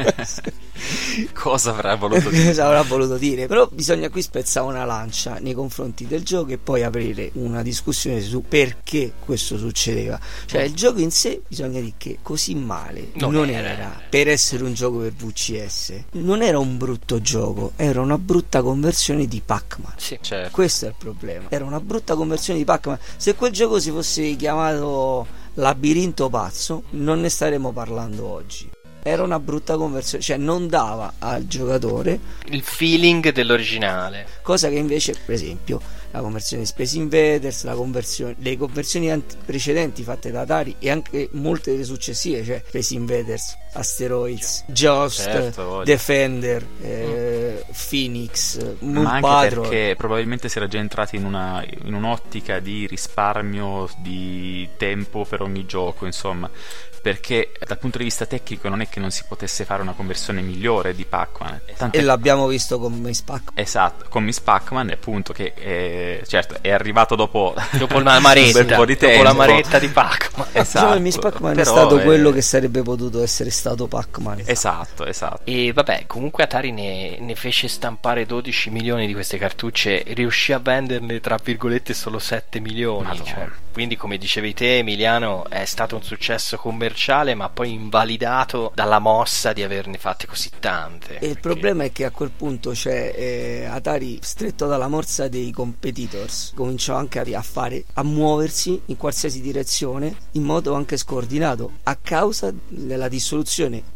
Cosa avrà voluto dire? Cosa avrà voluto dire? Però bisogna qui spezzare una lancia nei confronti del gioco e poi aprire una discussione su perché questo succedeva. Cioè, il gioco in sé bisogna dire che così male non, Non era. era. per essere un gioco per VCS. Non era un brutto gioco, era una brutta conversione di Pac-Man. Sì, certo. Questo è il problema. Era una brutta conversione di Pac-Man. Se quel gioco si fosse chiamato Labirinto Pazzo, non ne staremmo parlando oggi. Era una brutta conversione, cioè non dava al giocatore Il feeling dell'originale. cosa che invece, per esempio, la conversione di Space Invaders, la conversione, le conversioni precedenti fatte da Atari e anche molte delle successive, cioè Space Invaders, Asteroids, Joust, Certo. Defender, eh, Phoenix, Moon Ma anche Patrol. perché probabilmente si era già entrati in, una, in un'ottica di risparmio di tempo per ogni gioco, insomma. Perché dal punto di vista tecnico non è che non si potesse fare una conversione migliore di Pac-Man. Tant'è- E l'abbiamo visto con Miss Pac. Esatto, con Miss Pac-Man, appunto, che eh, certo è arrivato dopo, Dopo la maretta, un bel po' di dopo tempo. la maretta di Pac-Man. Esatto. Diciamo Miss Pac-Man è però stato è- quello che sarebbe potuto essere stato Pac-Man. Esatto, esatto. E vabbè, comunque Atari ne, ne fece stampare 12 milioni di queste cartucce, riuscì a venderne tra virgolette solo 7 milioni. Cioè, quindi, come dicevi te, Emiliano, è stato un successo commerciale, ma poi invalidato dalla mossa di averne fatte così tante. E il problema è che a quel punto c'è eh, Atari stretto dalla morsa dei competitors, cominciò anche a, a fare a muoversi in qualsiasi direzione in modo anche scordinato a causa della dissoluzione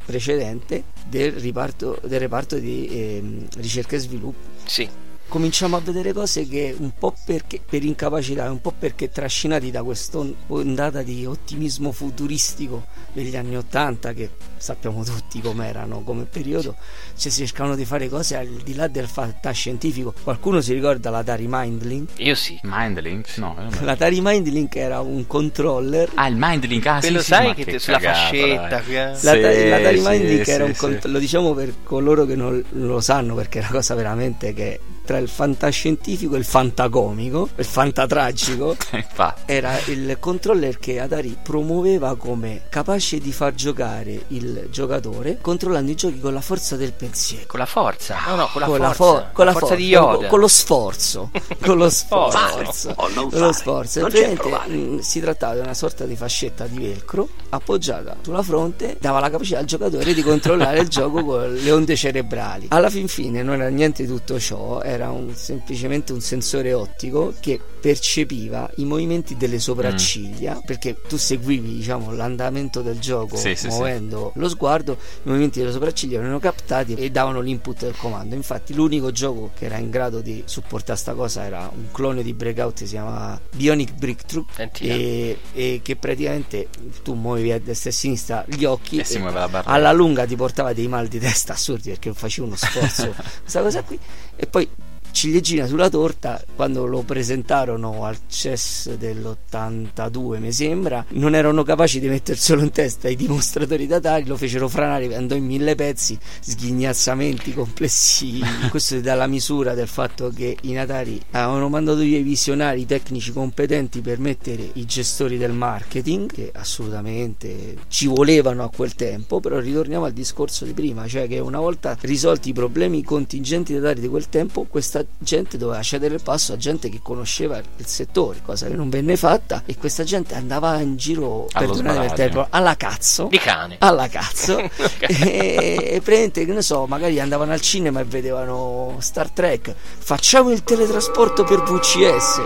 precedente del, riparto, del reparto di ehm, ricerca e sviluppo. Sì. Cominciamo a vedere cose che un po' perché, per incapacità un po' perché trascinati da quest'ondata di ottimismo futuristico degli anni Ottanta che sappiamo tutti com'erano come periodo cioè si cercavano di fare cose al di là del fantascientifico qualcuno si ricorda l'Atari Mindlink? Io sì Mindlink? No l'Atari Mindlink era un controller ah il Mindlink ah quello sì, sai sì, che, che te, sulla fascetta eh. Sì, L'Atari, l'Atari sì, Mindlink sì, era un sì. cont- lo diciamo per coloro che non lo sanno perché è una cosa veramente che tra il fantascientifico e il fantacomico il fantatragico Infatti. era il controller che Atari promuoveva come capace di far giocare il giocatore controllando i giochi con la forza del pensiero. Con la forza. No no con la con forza. la, for- con la forza for- di Yoda. con, con lo sforzo. Con lo sforzo. Fare o non con lo fare. sforzo. Non mh, si trattava di una sorta di fascetta di velcro appoggiata sulla fronte dava la capacità al giocatore di controllare il gioco con le onde cerebrali. Alla fin fine non era niente di tutto ciò era un- semplicemente un sensore ottico che percepiva i movimenti delle sopracciglia perché tu seguivi diciamo l'andamento del gioco Sì, sì, sì. muovendo lo sguardo i movimenti delle sopracciglia venivano captati e davano l'input del comando. Infatti l'unico gioco che era in grado di supportare sta cosa era un clone di Breakout che si chiamava Bionic Breakthrough e, e che praticamente tu muovevi a destra e a sinistra gli occhi E barra. alla lunga ti portava dei mal di testa assurdi perché facevi uno sforzo. Questa cosa qui. E poi ciliegina sulla torta quando lo presentarono al CES dell'82 mi sembra non erano capaci di metterselo in testa i dimostratori d'Atari lo fecero franare andò in mille pezzi sghignazzamenti complessivi. Questo ti dà la misura del fatto che in Atari avevano mandato via i visionari i tecnici competenti per mettere i gestori del marketing che assolutamente ci volevano a quel tempo però ritorniamo al discorso di prima cioè che una volta risolti i problemi contingenti d'Atari di quel tempo questa gente doveva cedere il passo a gente che conosceva il settore cosa che non venne fatta e questa gente andava in giro Allo perdonatemi il termine, alla cazzo. Di cane. Alla cazzo. E, e praticamente che ne so magari andavano al cinema e vedevano Star Trek. Facciamo il teletrasporto per VCS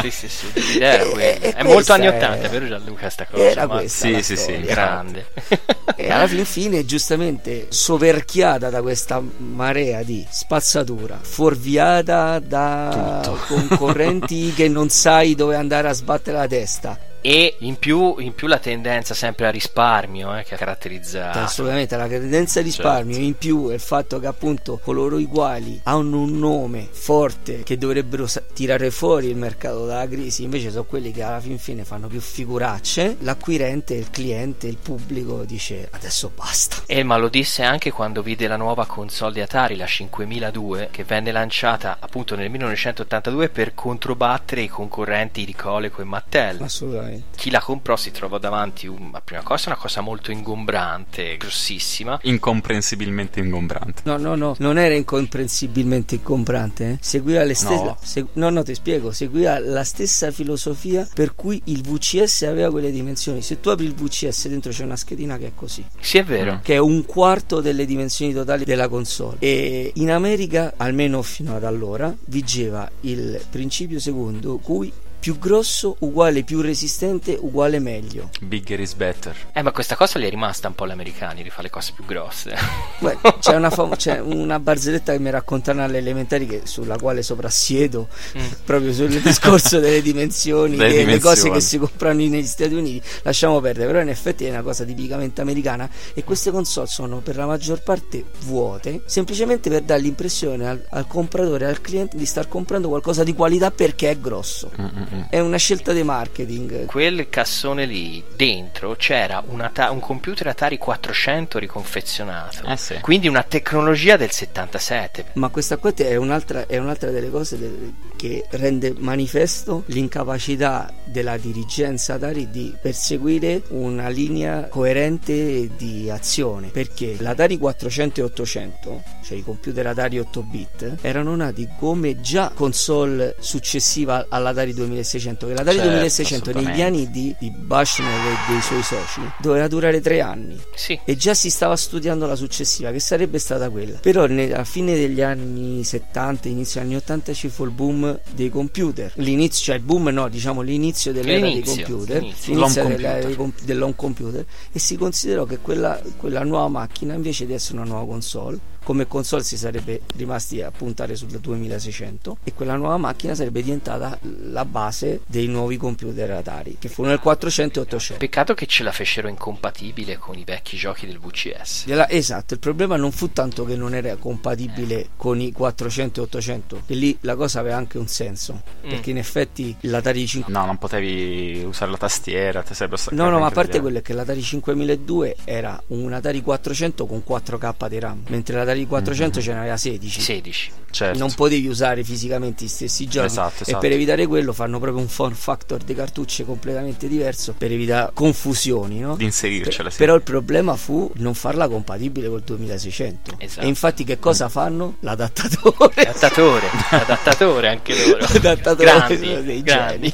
sì sì sì, sì. E- e è molto anni 80 è- vero Gianluca sta cosa? Era ma- questa Sì, sì, sì, grande. E alla fin fine giustamente soverchiata da questa marea di spazzatura fuorviata da concorrenti che non sai dove andare a sbattere la testa e in più, in più la tendenza sempre a risparmio eh, che ha caratterizzato assolutamente la credenza di risparmio Certo. in più è il fatto che appunto coloro i quali hanno un nome forte che dovrebbero tirare fuori il mercato dalla crisi invece sono quelli che alla fin fine fanno più figuracce l'acquirente il cliente il pubblico dice adesso basta E ma lo disse anche quando vide la nuova console di Atari, la 5002, che venne lanciata appunto nel 1982 per controbattere i concorrenti di Coleco e Mattel. assolutamente Chi la comprò si trovò davanti un- a prima cosa una cosa molto ingombrante, grossissima. Incomprensibilmente ingombrante. No, no, no, non era incomprensibilmente ingombrante. Eh? Seguiva le stesse. No. segu- no, no, ti spiego. Seguiva la stessa filosofia per cui il VCS aveva quelle dimensioni. Se tu apri il VCS, dentro c'è una schedina che è così. Sì, è vero. Che è un quarto delle dimensioni totali della console. E in America, almeno fino ad allora, vigeva il principio secondo cui più grosso uguale più resistente uguale meglio. Bigger is better. Eh, ma questa cosa gli è rimasta un po' agli americani di fare le cose più grosse. Beh, c'è, una fam- c'è una barzelletta che mi raccontano alle elementari che- sulla quale soprassiedo Mm. proprio sul discorso delle dimensioni, Delle delle cose dimensioni. che si comprano negli Stati Uniti. Lasciamo perdere, però in effetti è una cosa tipicamente americana e queste console sono per la maggior parte vuote, semplicemente per dare l'impressione al, al compratore, al cliente di star comprando qualcosa di qualità perché è grosso. Mm-mm. È una scelta di marketing. Quel cassone lì dentro c'era un, Ata- un computer Atari 400 riconfezionato. Eh sì. Quindi una tecnologia del 77. Ma questa qua è un'altra, è un'altra delle cose del- che rende manifesto l'incapacità della dirigenza Atari di perseguire una linea coerente di azione. Perché l'Atari 400 e 800, cioè i computer Atari 8 bit, erano nati come già console successiva all'Atari 2600. Che l'Atari Certo, 2600 negli anni di, di Bushnell e dei suoi soci doveva durare tre anni Sì. e già si stava studiando la successiva che sarebbe stata quella però ne- a fine degli anni 70 inizio anni 80 ci fu il boom dei computer l'inizio cioè il boom no diciamo l'inizio dell'era dei L'inizio, computer l'inizio. l'inizio dell'era computer. dei com- dell'home computer e si considerò che quella, quella nuova macchina invece di essere una nuova console come console si sarebbe rimasti a puntare sul 2600 e quella nuova macchina sarebbe diventata la base dei nuovi computer Atari, che furono il 400 e 800. Peccato che ce la fecero incompatibile con i vecchi giochi del VCS. Esatto, il problema non fu tanto che non era compatibile con i 400 e 800, che lì la cosa aveva anche un senso, Mm. perché in effetti l'Atari 5 No, non potevi usare la tastiera, ti staccati No, no, ma a parte quello è che l'Atari 5002 era un Atari 400 con 4K di RAM, mentre l'Atari 400 ce n'aveva 16. 16. Certo. Non potevi usare fisicamente gli stessi giochi. Esatto, E esatto. per evitare quello fanno proprio un form factor di cartucce completamente diverso per evitare confusioni, no? Di inserircela, sì. Però il problema fu non farla compatibile col 2600. Esatto. E infatti che cosa fanno? L'adattatore. Adattatore, adattatore anche loro. L'adattatore grandi, dei grandi.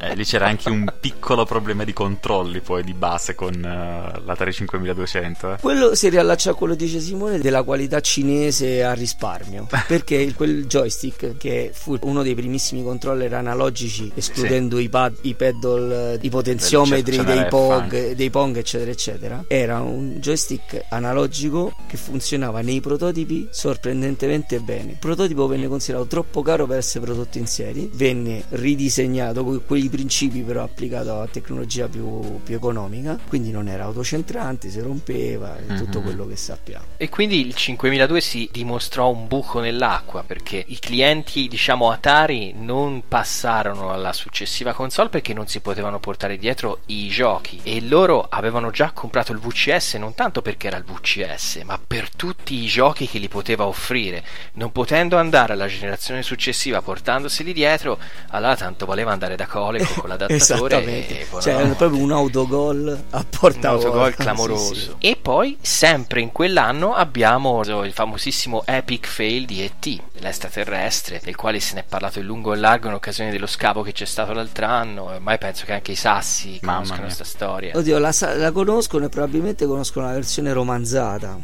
Eh, lì c'era anche un piccolo problema di controlli poi di base con l'Atari 5200. eh. Quello si riallaccia a quello che dice Simone della qualità cinese a risparmio. Perché quel joystick, che fu uno dei primissimi controller analogici, escludendo i, pad, i paddle, i potenziometri ce dei anche. dei Pong, eccetera, eccetera, era un joystick analogico che funzionava nei prototipi sorprendentemente bene. Il prototipo venne considerato troppo caro per essere prodotto in serie, venne ridisegnato con quei principi però applicato a tecnologia più, più economica, quindi non era autocentrante, si rompeva e tutto quello che sappiamo. E quindi il 5002 si dimostrò un buco nell'acqua perché i clienti, diciamo Atari, non passarono alla successiva console perché non si potevano portare dietro i giochi e loro avevano già comprato il VCS non tanto perché era il VCS, ma per tutti i giochi che li poteva offrire. Non potendo andare alla generazione successiva portandoseli dietro, allora tanto voleva andare da Coleco con l'adattatore e cioè era proprio un autogol a porta un autogol clamoroso. Sì, sì. E poi, sempre in quell'anno, abbiamo il famosissimo epic fail di E.T., l'estraterrestre, del quale se ne è parlato in lungo e in largo in occasione dello scavo che c'è stato l'altro anno. Ormai penso che anche i sassi Mamma conoscano questa storia. Oddio, la, la conoscono e probabilmente conoscono la versione romanzata.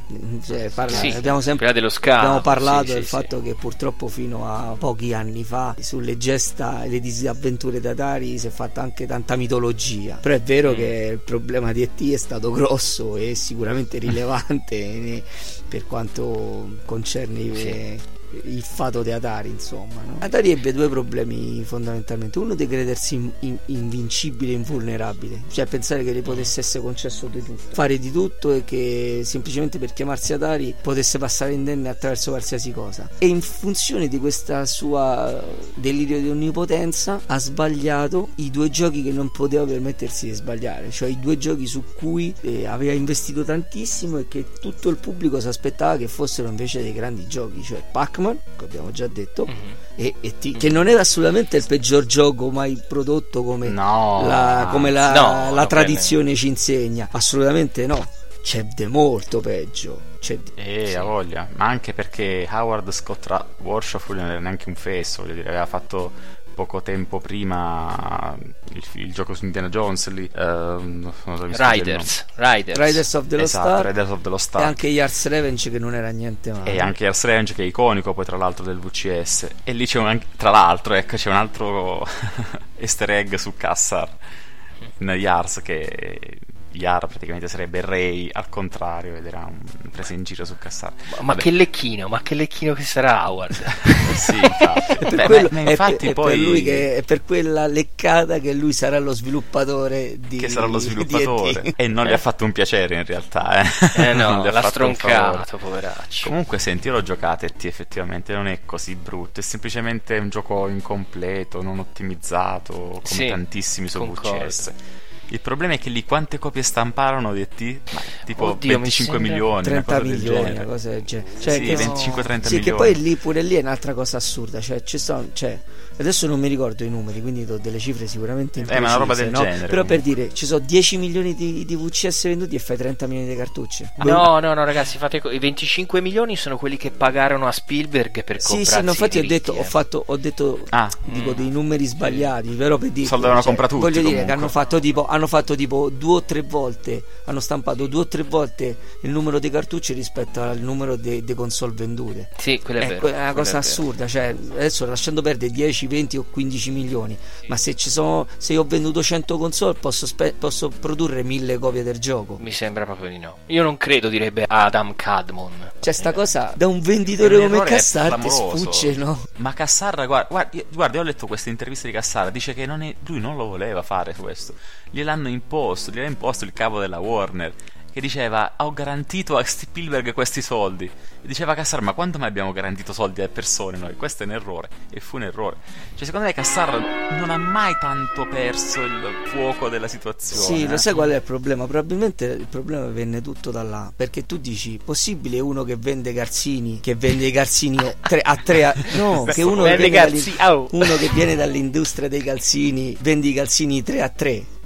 Cioè, parla- Sì, abbiamo sempre quella dello scavo, abbiamo parlato sì, del sì, fatto che purtroppo fino a pochi anni fa sulle gesta e le disavventure di Atari si è fatta anche tanta mitologia. Però è vero Mm. che il problema di ET è stato grosso e sicuramente rilevante per quanto concerne i- il fato di Atari, insomma. no? Atari ebbe due problemi fondamentalmente. Uno di credersi in- in- invincibile invulnerabile, cioè pensare che gli potesse essere concesso di tutto, fare di tutto e che semplicemente per chiamarsi Atari potesse passare indenne attraverso qualsiasi cosa. E in funzione di questa sua delirio di onnipotenza ha sbagliato i due giochi che non poteva permettersi di sbagliare, cioè i due giochi su cui eh, aveva investito tantissimo e che tutto il pubblico si aspettava che fossero invece dei grandi giochi, cioè Pac-Man, che abbiamo già detto, e E.T., che non era assolutamente il peggior gioco mai prodotto come No. la, come la, No, la tradizione ci insegna. Assolutamente no. C'è di molto peggio. C'è di- E a voglia, ma anche perché Howard Scott Ra- Warshaw non era neanche un fesso, voglio dire, aveva fatto poco tempo prima il, il gioco su Indiana Jones lì, non so, Riders. Riders. Riders of the Lost esatto, Ark Riders of the Lost e Ark. anche Yars Revenge che non era niente male. E anche Earth Range che è iconico poi tra l'altro del VCS e lì c'è un tra l'altro ecco c'è un altro easter egg su Kassar in Yars che Yar praticamente sarebbe Ray al contrario ed era un presa in giro su Kassar Ma Vabbè. che lecchino, ma che lecchino che sarà Howard? sì infatti Beh, quello- ma- ma infatti è poi per è per quella leccata che lui sarà lo sviluppatore di che sarà lo sviluppatore e non gli ha fatto un piacere in realtà eh, Eh no, l'ha stroncato, poveraccio. comunque senti io l'ho giocato e ti effettivamente non è così brutto è semplicemente un gioco incompleto non ottimizzato come Sì, tantissimi. VCS il problema è che lì quante copie stamparono di ET? Ma tipo Oddio, mi 25 sembra- milioni, 30 una cosa del milioni, una cosa del genere. Sì, Cioè, che- 25-30 sì, milioni. che poi lì pure lì è un'altra cosa assurda. Cioè, ci sono, cioè, adesso non mi ricordo i numeri, quindi do delle cifre sicuramente Eh, ma una roba del imprecise, no? genere, Però per comunque. dire, ci sono 10 milioni di, di VCS venduti e fai 30 milioni di cartucce. No, no, no, ragazzi, fate co- i 25 milioni sono quelli che pagarono a Spielberg per Sì, comprarsi sì, no, infatti i ho diritti, detto, eh. ho fatto, ho detto Ah. dico dei numeri sbagliati, però per dire, Soldi avevano cioè, comprato tutti, voglio dire che comunque. hanno fatto tipo, hanno fatto tipo due o tre volte, hanno stampato due o tre volte il numero di cartucce rispetto al numero di console vendute. Sì, quello è Ecco, vero. è una cosa assurda, cioè adesso lasciando perdere 10, 20 o 15 milioni, ma se ci sono se io ho venduto 100 console posso, spe- posso produrre 1000 copie del gioco. Mi sembra proprio di no. Io non credo, direbbe Adam Cadmon. Cioè sta cosa da un venditore come Cassar ti sfugge, no? Ma Cassara, guarda, guarda, io, guarda, io ho letto queste interviste di Cassara, dice che non è- lui non lo voleva fare questo. Gliel'hanno imposto, gliel'ha imposto il capo della Warner, che diceva ho garantito a Spielberg questi soldi. E diceva Cassara, ma quando mai abbiamo garantito soldi alle persone noi? Questo è un errore. E fu un errore. Cioè, secondo me Cassara non ha mai tanto perso il fuoco della situazione. Sì, eh. lo sai qual è il problema? Probabilmente il problema venne tutto da là. Perché tu dici, possibile uno che vende calzini, che vende i calzini a tre a, tre a- no, che uno che, viene dall'in- uno che viene dall'industria dei calzini, vende i calzini 3 a 3.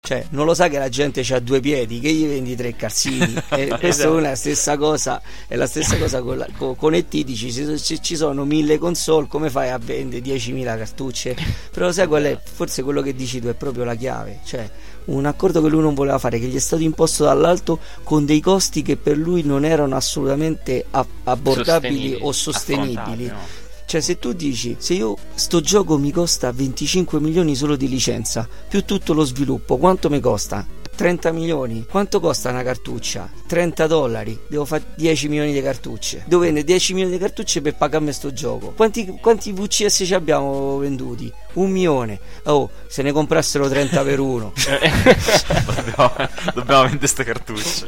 Cioè, non lo sa che la gente ha due piedi, che gli vendi tre calzini. e questa Esatto. è la stessa cosa. È la stessa cosa con, la, con, con ET. Dici, se, se ci sono mille console, come fai a vendere 10.000 cartucce? Però sai qual è? Forse quello che dici tu è proprio la chiave. Cioè, un accordo che lui non voleva fare, che gli è stato imposto dall'alto con dei costi che per lui non erano assolutamente a- abbordabili Sostenibili, o sostenibili. no? Cioè, se tu dici, se io sto gioco mi costa 25 milioni solo di licenza, più tutto lo sviluppo, quanto mi costa? 30 milioni. Quanto costa una cartuccia? 30 dollari. Devo fare 10 milioni di cartucce. Devo vendere 10 milioni di cartucce per pagarmi sto gioco. Quanti, quanti VCS ci abbiamo venduti? Un milione. Oh, se ne comprassero 30 per uno. dobbiamo, dobbiamo vendere queste cartucce.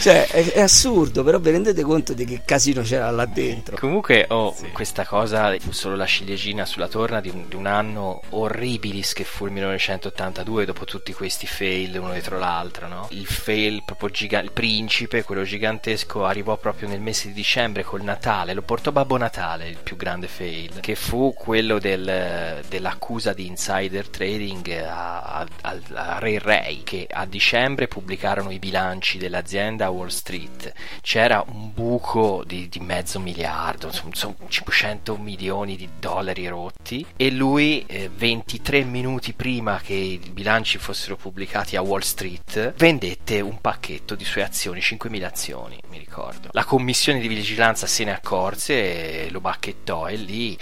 cioè, è, è assurdo, però vi rendete conto di che casino c'era là dentro. Comunque ho questa cosa, solo la ciliegina sulla torna di un, di un anno orribilis che fu il 1982 dopo tutti questi fail uno dietro l'altro, no? Il fail proprio gigante, il principe, quello gigantesco, arrivò proprio nel mese di dicembre col Natale, lo portò Babbo Natale, il più grande fail, che fu quello del- dell'accusa di insider trading a, Ray Ray, che a dicembre pubblicarono i bilanci dell'azienda a Wall Street. C'era un buco di, di mezzo miliardo, insomma, insomma, 500 milioni di dollari rotti e lui eh, 23 minuti prima che i bilanci fossero pubblicati a Wall Street vendette un pacchetto di sue azioni, 5.000 azioni, mi ricordo. La commissione di vigilanza se ne accorse lo bacchettò e lì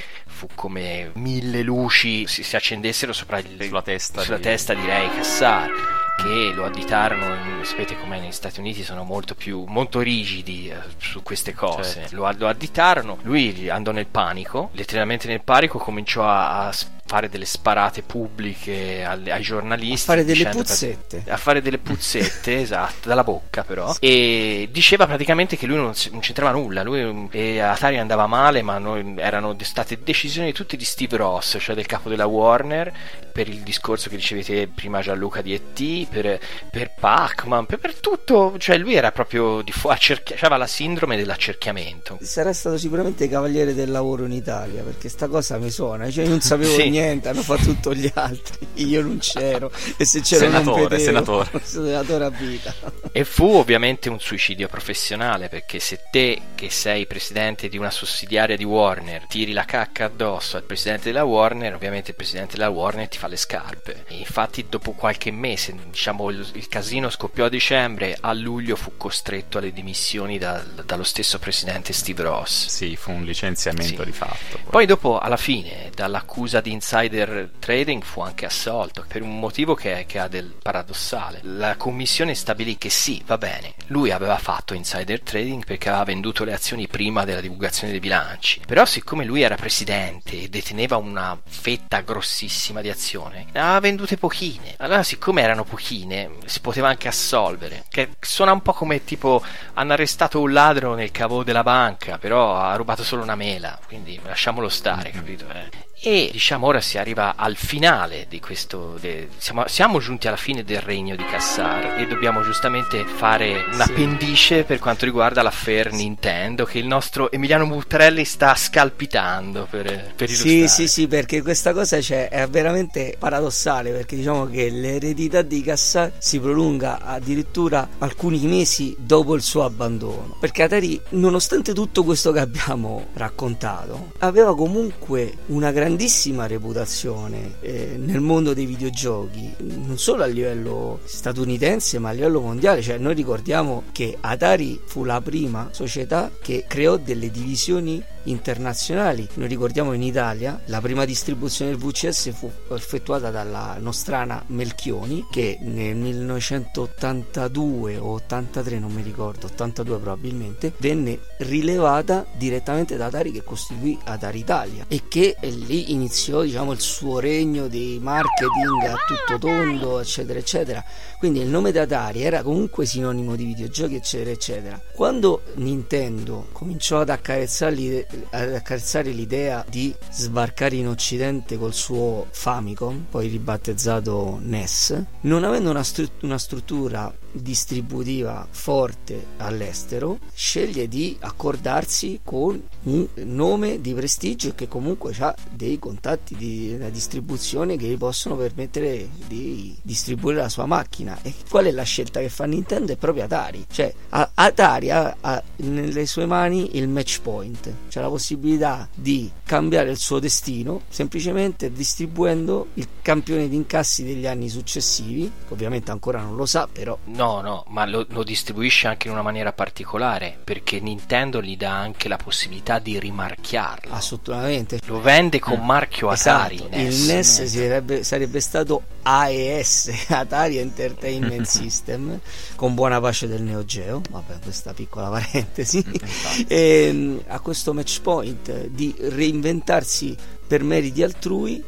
fu come mille luci si, si accendessero sopra il- Sulla testa sulla di- testa di Ray Kassar che lo additarono in- sapete com'è negli Stati Uniti sono molto più molto rigidi eh, su queste cose Certo. lo, lo additarono lui andò nel panico letteralmente nel panico cominciò a, a fare delle sparate pubbliche alle- ai giornalisti A fare delle puzzette. a fare delle puzzette esatto dalla bocca però e diceva praticamente che lui non, non c'entrava nulla lui e Atari andava male ma noi- erano state decisioni tutte di Steve Ross cioè del capo della Warner per il discorso che dicevete prima Gianluca di E.T. per, per Pac-Man per, per tutto cioè lui era proprio di fu- accerchia- aveva la sindrome dell'accerchiamento Sarà stato sicuramente cavaliere del lavoro in Italia perché sta cosa mi suona. Cioè, io non sapevo Sì. niente, hanno fatto tutto gli altri. Io non c'ero. E se c'ero non Senatore, vedevo. senatore. senatore a vita. E fu ovviamente un suicidio professionale perché se te che sei presidente di una sussidiaria di Warner tiri la cacca addosso al presidente della Warner, ovviamente il presidente della Warner ti fa le scarpe. E infatti dopo qualche mese, diciamo il, il casino scoppiò a dicembre, a luglio fu costretto alle dimissioni dal- dallo stesso presidente Steve Ross. Sì, fu un licenziamento Sì. di fatto. Poi dopo, alla fine, dall'accusa di insider trading fu anche assolto per un motivo che, che ha del paradossale. La commissione stabilì che sì, va bene, lui aveva fatto insider trading perché aveva venduto le azioni prima della divulgazione dei bilanci. Però siccome lui era presidente e deteneva una fetta grossissima di azione, ne aveva vendute pochine. Allora, siccome erano pochine, si poteva anche assolvere. Che suona un po' come tipo hanno arrestato un ladro nel cavo della banca, però ha rubato solo una mela, quindi lasciamolo stare, capito? eh? E diciamo ora si arriva al finale di questo. de- siamo, siamo giunti alla fine del regno di Cassar e dobbiamo giustamente fare un Sì. appendice per quanto riguarda l'affair Nintendo che il nostro Emiliano Buttarelli sta scalpitando per, per Sì, illustrare. sì, sì, perché questa cosa c'è, è veramente paradossale perché diciamo che l'eredità di Cassar si prolunga addirittura alcuni mesi dopo il suo abbandono. Perché Atari, nonostante tutto questo che abbiamo raccontato, aveva comunque una grandissima reputazione eh, nel mondo dei videogiochi, non solo a livello statunitense ma a livello mondiale. Cioè, noi ricordiamo che Atari fu la prima società che creò delle divisioni internazionali. Noi ricordiamo in Italia la prima distribuzione del VCS fu effettuata dalla nostrana Melchioni che nel 1982 o 83 non mi ricordo, 82 probabilmente, venne rilevata direttamente da Atari che costituì Atari Italia e che eh, lì iniziò diciamo il suo regno di marketing a tutto tondo eccetera eccetera quindi il nome di Atari era comunque sinonimo di videogiochi eccetera eccetera quando Nintendo cominciò ad accarezzare ad accarezzare l'idea di sbarcare in occidente col suo Famicom poi ribattezzato NES non avendo una, stru- una struttura distributiva forte all'estero sceglie di accordarsi con un nome di prestigio che comunque ha dei contatti di una distribuzione che gli possono permettere di distribuire la sua macchina. E qual è la scelta che fa Nintendo? È proprio Atari. Cioè Atari ha, ha nelle sue mani il match point. Cioè la possibilità di cambiare il suo destino semplicemente distribuendo il campione di incassi degli anni successivi. Ovviamente ancora non lo sa però No, no, ma lo, lo distribuisce anche in una maniera particolare perché Nintendo gli dà anche la possibilità di rimarchiarlo. Assolutamente. Lo vende con marchio Atari. Esatto, NES. il NES sarebbe, sarebbe stato AES Atari Entertainment System con buona pace del Neo Geo vabbè questa piccola parentesi e, a questo match point di reinventarsi per meriti altrui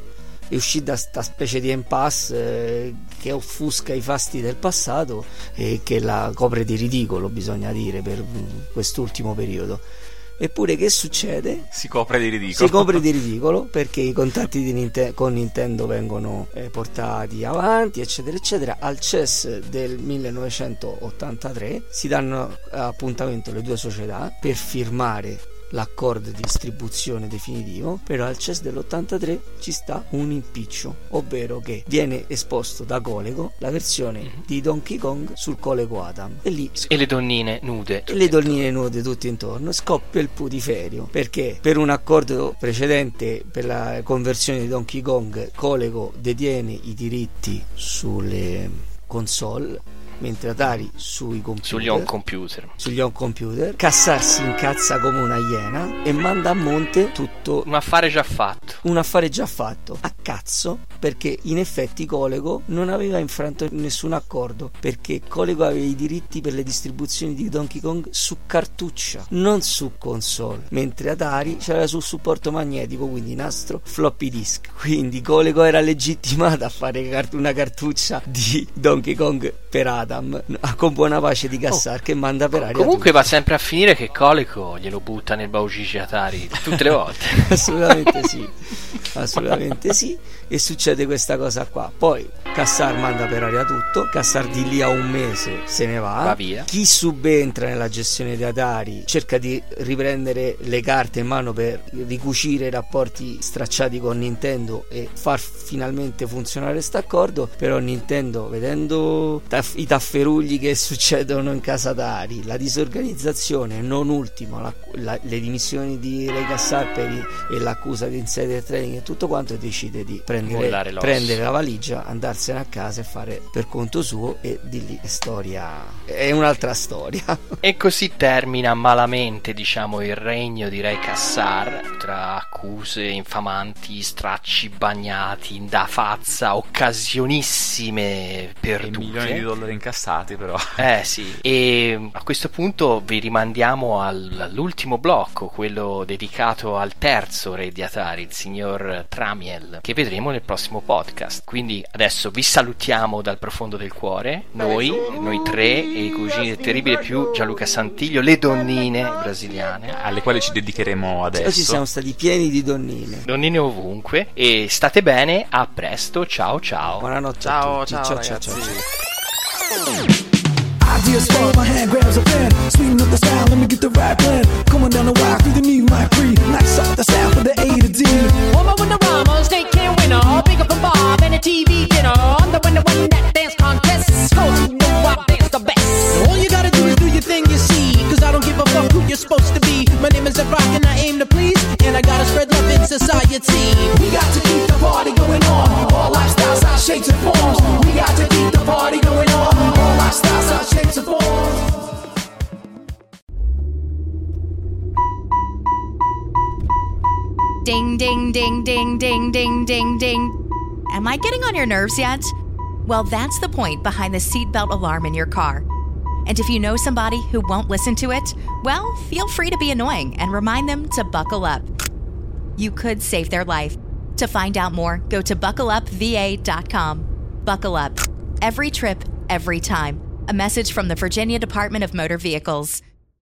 è uscita da sta specie di impasse eh, che offusca i fasti del passato e che la copre di ridicolo bisogna dire per mm, quest'ultimo periodo Eppure che succede? Si copre di ridicolo. Si copre di ridicolo perché i contatti di Ninte- con Nintendo vengono eh, portati avanti, eccetera, eccetera. Al CES del 1983 si danno appuntamento le due società per firmare l'accordo di distribuzione definitivo, però al CES dell'83 ci sta un impiccio, ovvero che viene esposto da Colego la versione di Donkey Kong sul Colego Adam e lì E le donnine nude. e le donnine nude tutte intorno scoppia il putiferio perché per un accordo precedente per la conversione di Donkey Kong Colego detiene i diritti sulle console mentre Atari sui computer Sugli home computer. sugli home computer Cassar si incazza come una iena e manda a monte tutto Un affare già fatto. un affare già fatto a cazzo perché in effetti Colego non aveva infranto nessun accordo perché Colego aveva i diritti per le distribuzioni di Donkey Kong su cartuccia non su console mentre Atari c'era sul supporto magnetico quindi nastro floppy disk quindi Colego era legittimato a fare una cartuccia di Donkey Kong per Adam con buona pace di Cassar che manda per aria Comunque va sempre a finire che Colico glielo butta nel baugici Atari tutte le volte. assolutamente sì. Assolutamente sì e succede questa cosa qua poi Cassar manda per aria tutto Cassar di lì a un mese se ne va, Va via. chi subentra nella gestione di Atari cerca di riprendere le carte in mano per ricucire i rapporti stracciati con Nintendo e far finalmente funzionare questo accordo però Nintendo vedendo taff- i tafferugli che succedono in casa Atari la disorganizzazione non ultimo la- la- le dimissioni di Ray Cassar i- e l'accusa di insider trading e tutto quanto decide di prendere, L'osso. prendere la valigia andarsene a casa e fare per conto suo e di lì è storia è un'altra storia E così termina malamente, diciamo, il regno di Re Cassar, tra accuse infamanti, stracci bagnati da fazza, occasionissime perdute. Milioni di dollari incassati, però. Eh sì, e a questo punto vi rimandiamo al- all'ultimo blocco, quello dedicato al terzo re di Atari, il signor Tramiel, che vedremo nel prossimo podcast. Quindi adesso vi salutiamo dal profondo del cuore, noi, noi tre e i cugini del terribile più Gianluca Santiglio, le donnine brasiliane. Alle quali ci dedicheremo adesso. oggi siamo stati pieni di donnine. Donnine ovunque e state bene, a presto, ciao ciao. Buonanotte Ciao, a tutti. ciao, ciao, ciao, ciao. Ideas spark, my hand grabs a pen. Sweeten up the sound, let me get the right blend. Coming down the wire through the new my free. Nice off the sound for the A to D. Woman with the rhyme, state can winner. Big up from Bob and a TV dinner. I'm the one that won that dance contest. Cause you know I dance the best. All you gotta do is do your thing, you see. Cause I don't give a fuck who you're supposed to be. My name is Ed Rock and I aim to please. And I gotta spread love in society. We got to keep the party going on. All lifestyles, our shapes and forms. We got to keep the party going on. All lifestyles, our shapes and forms. Ding, ding, ding, ding, ding, ding, ding, ding. Am I getting on your nerves yet? Well, that's the point behind the seatbelt alarm in your car. And if you know somebody who won't listen to it, well, feel free to be annoying and remind them to buckle up. You could save their life. To find out more, go to buckleupva.com. Buckle up. Every trip, every time. A message from the Virginia Department of Motor Vehicles.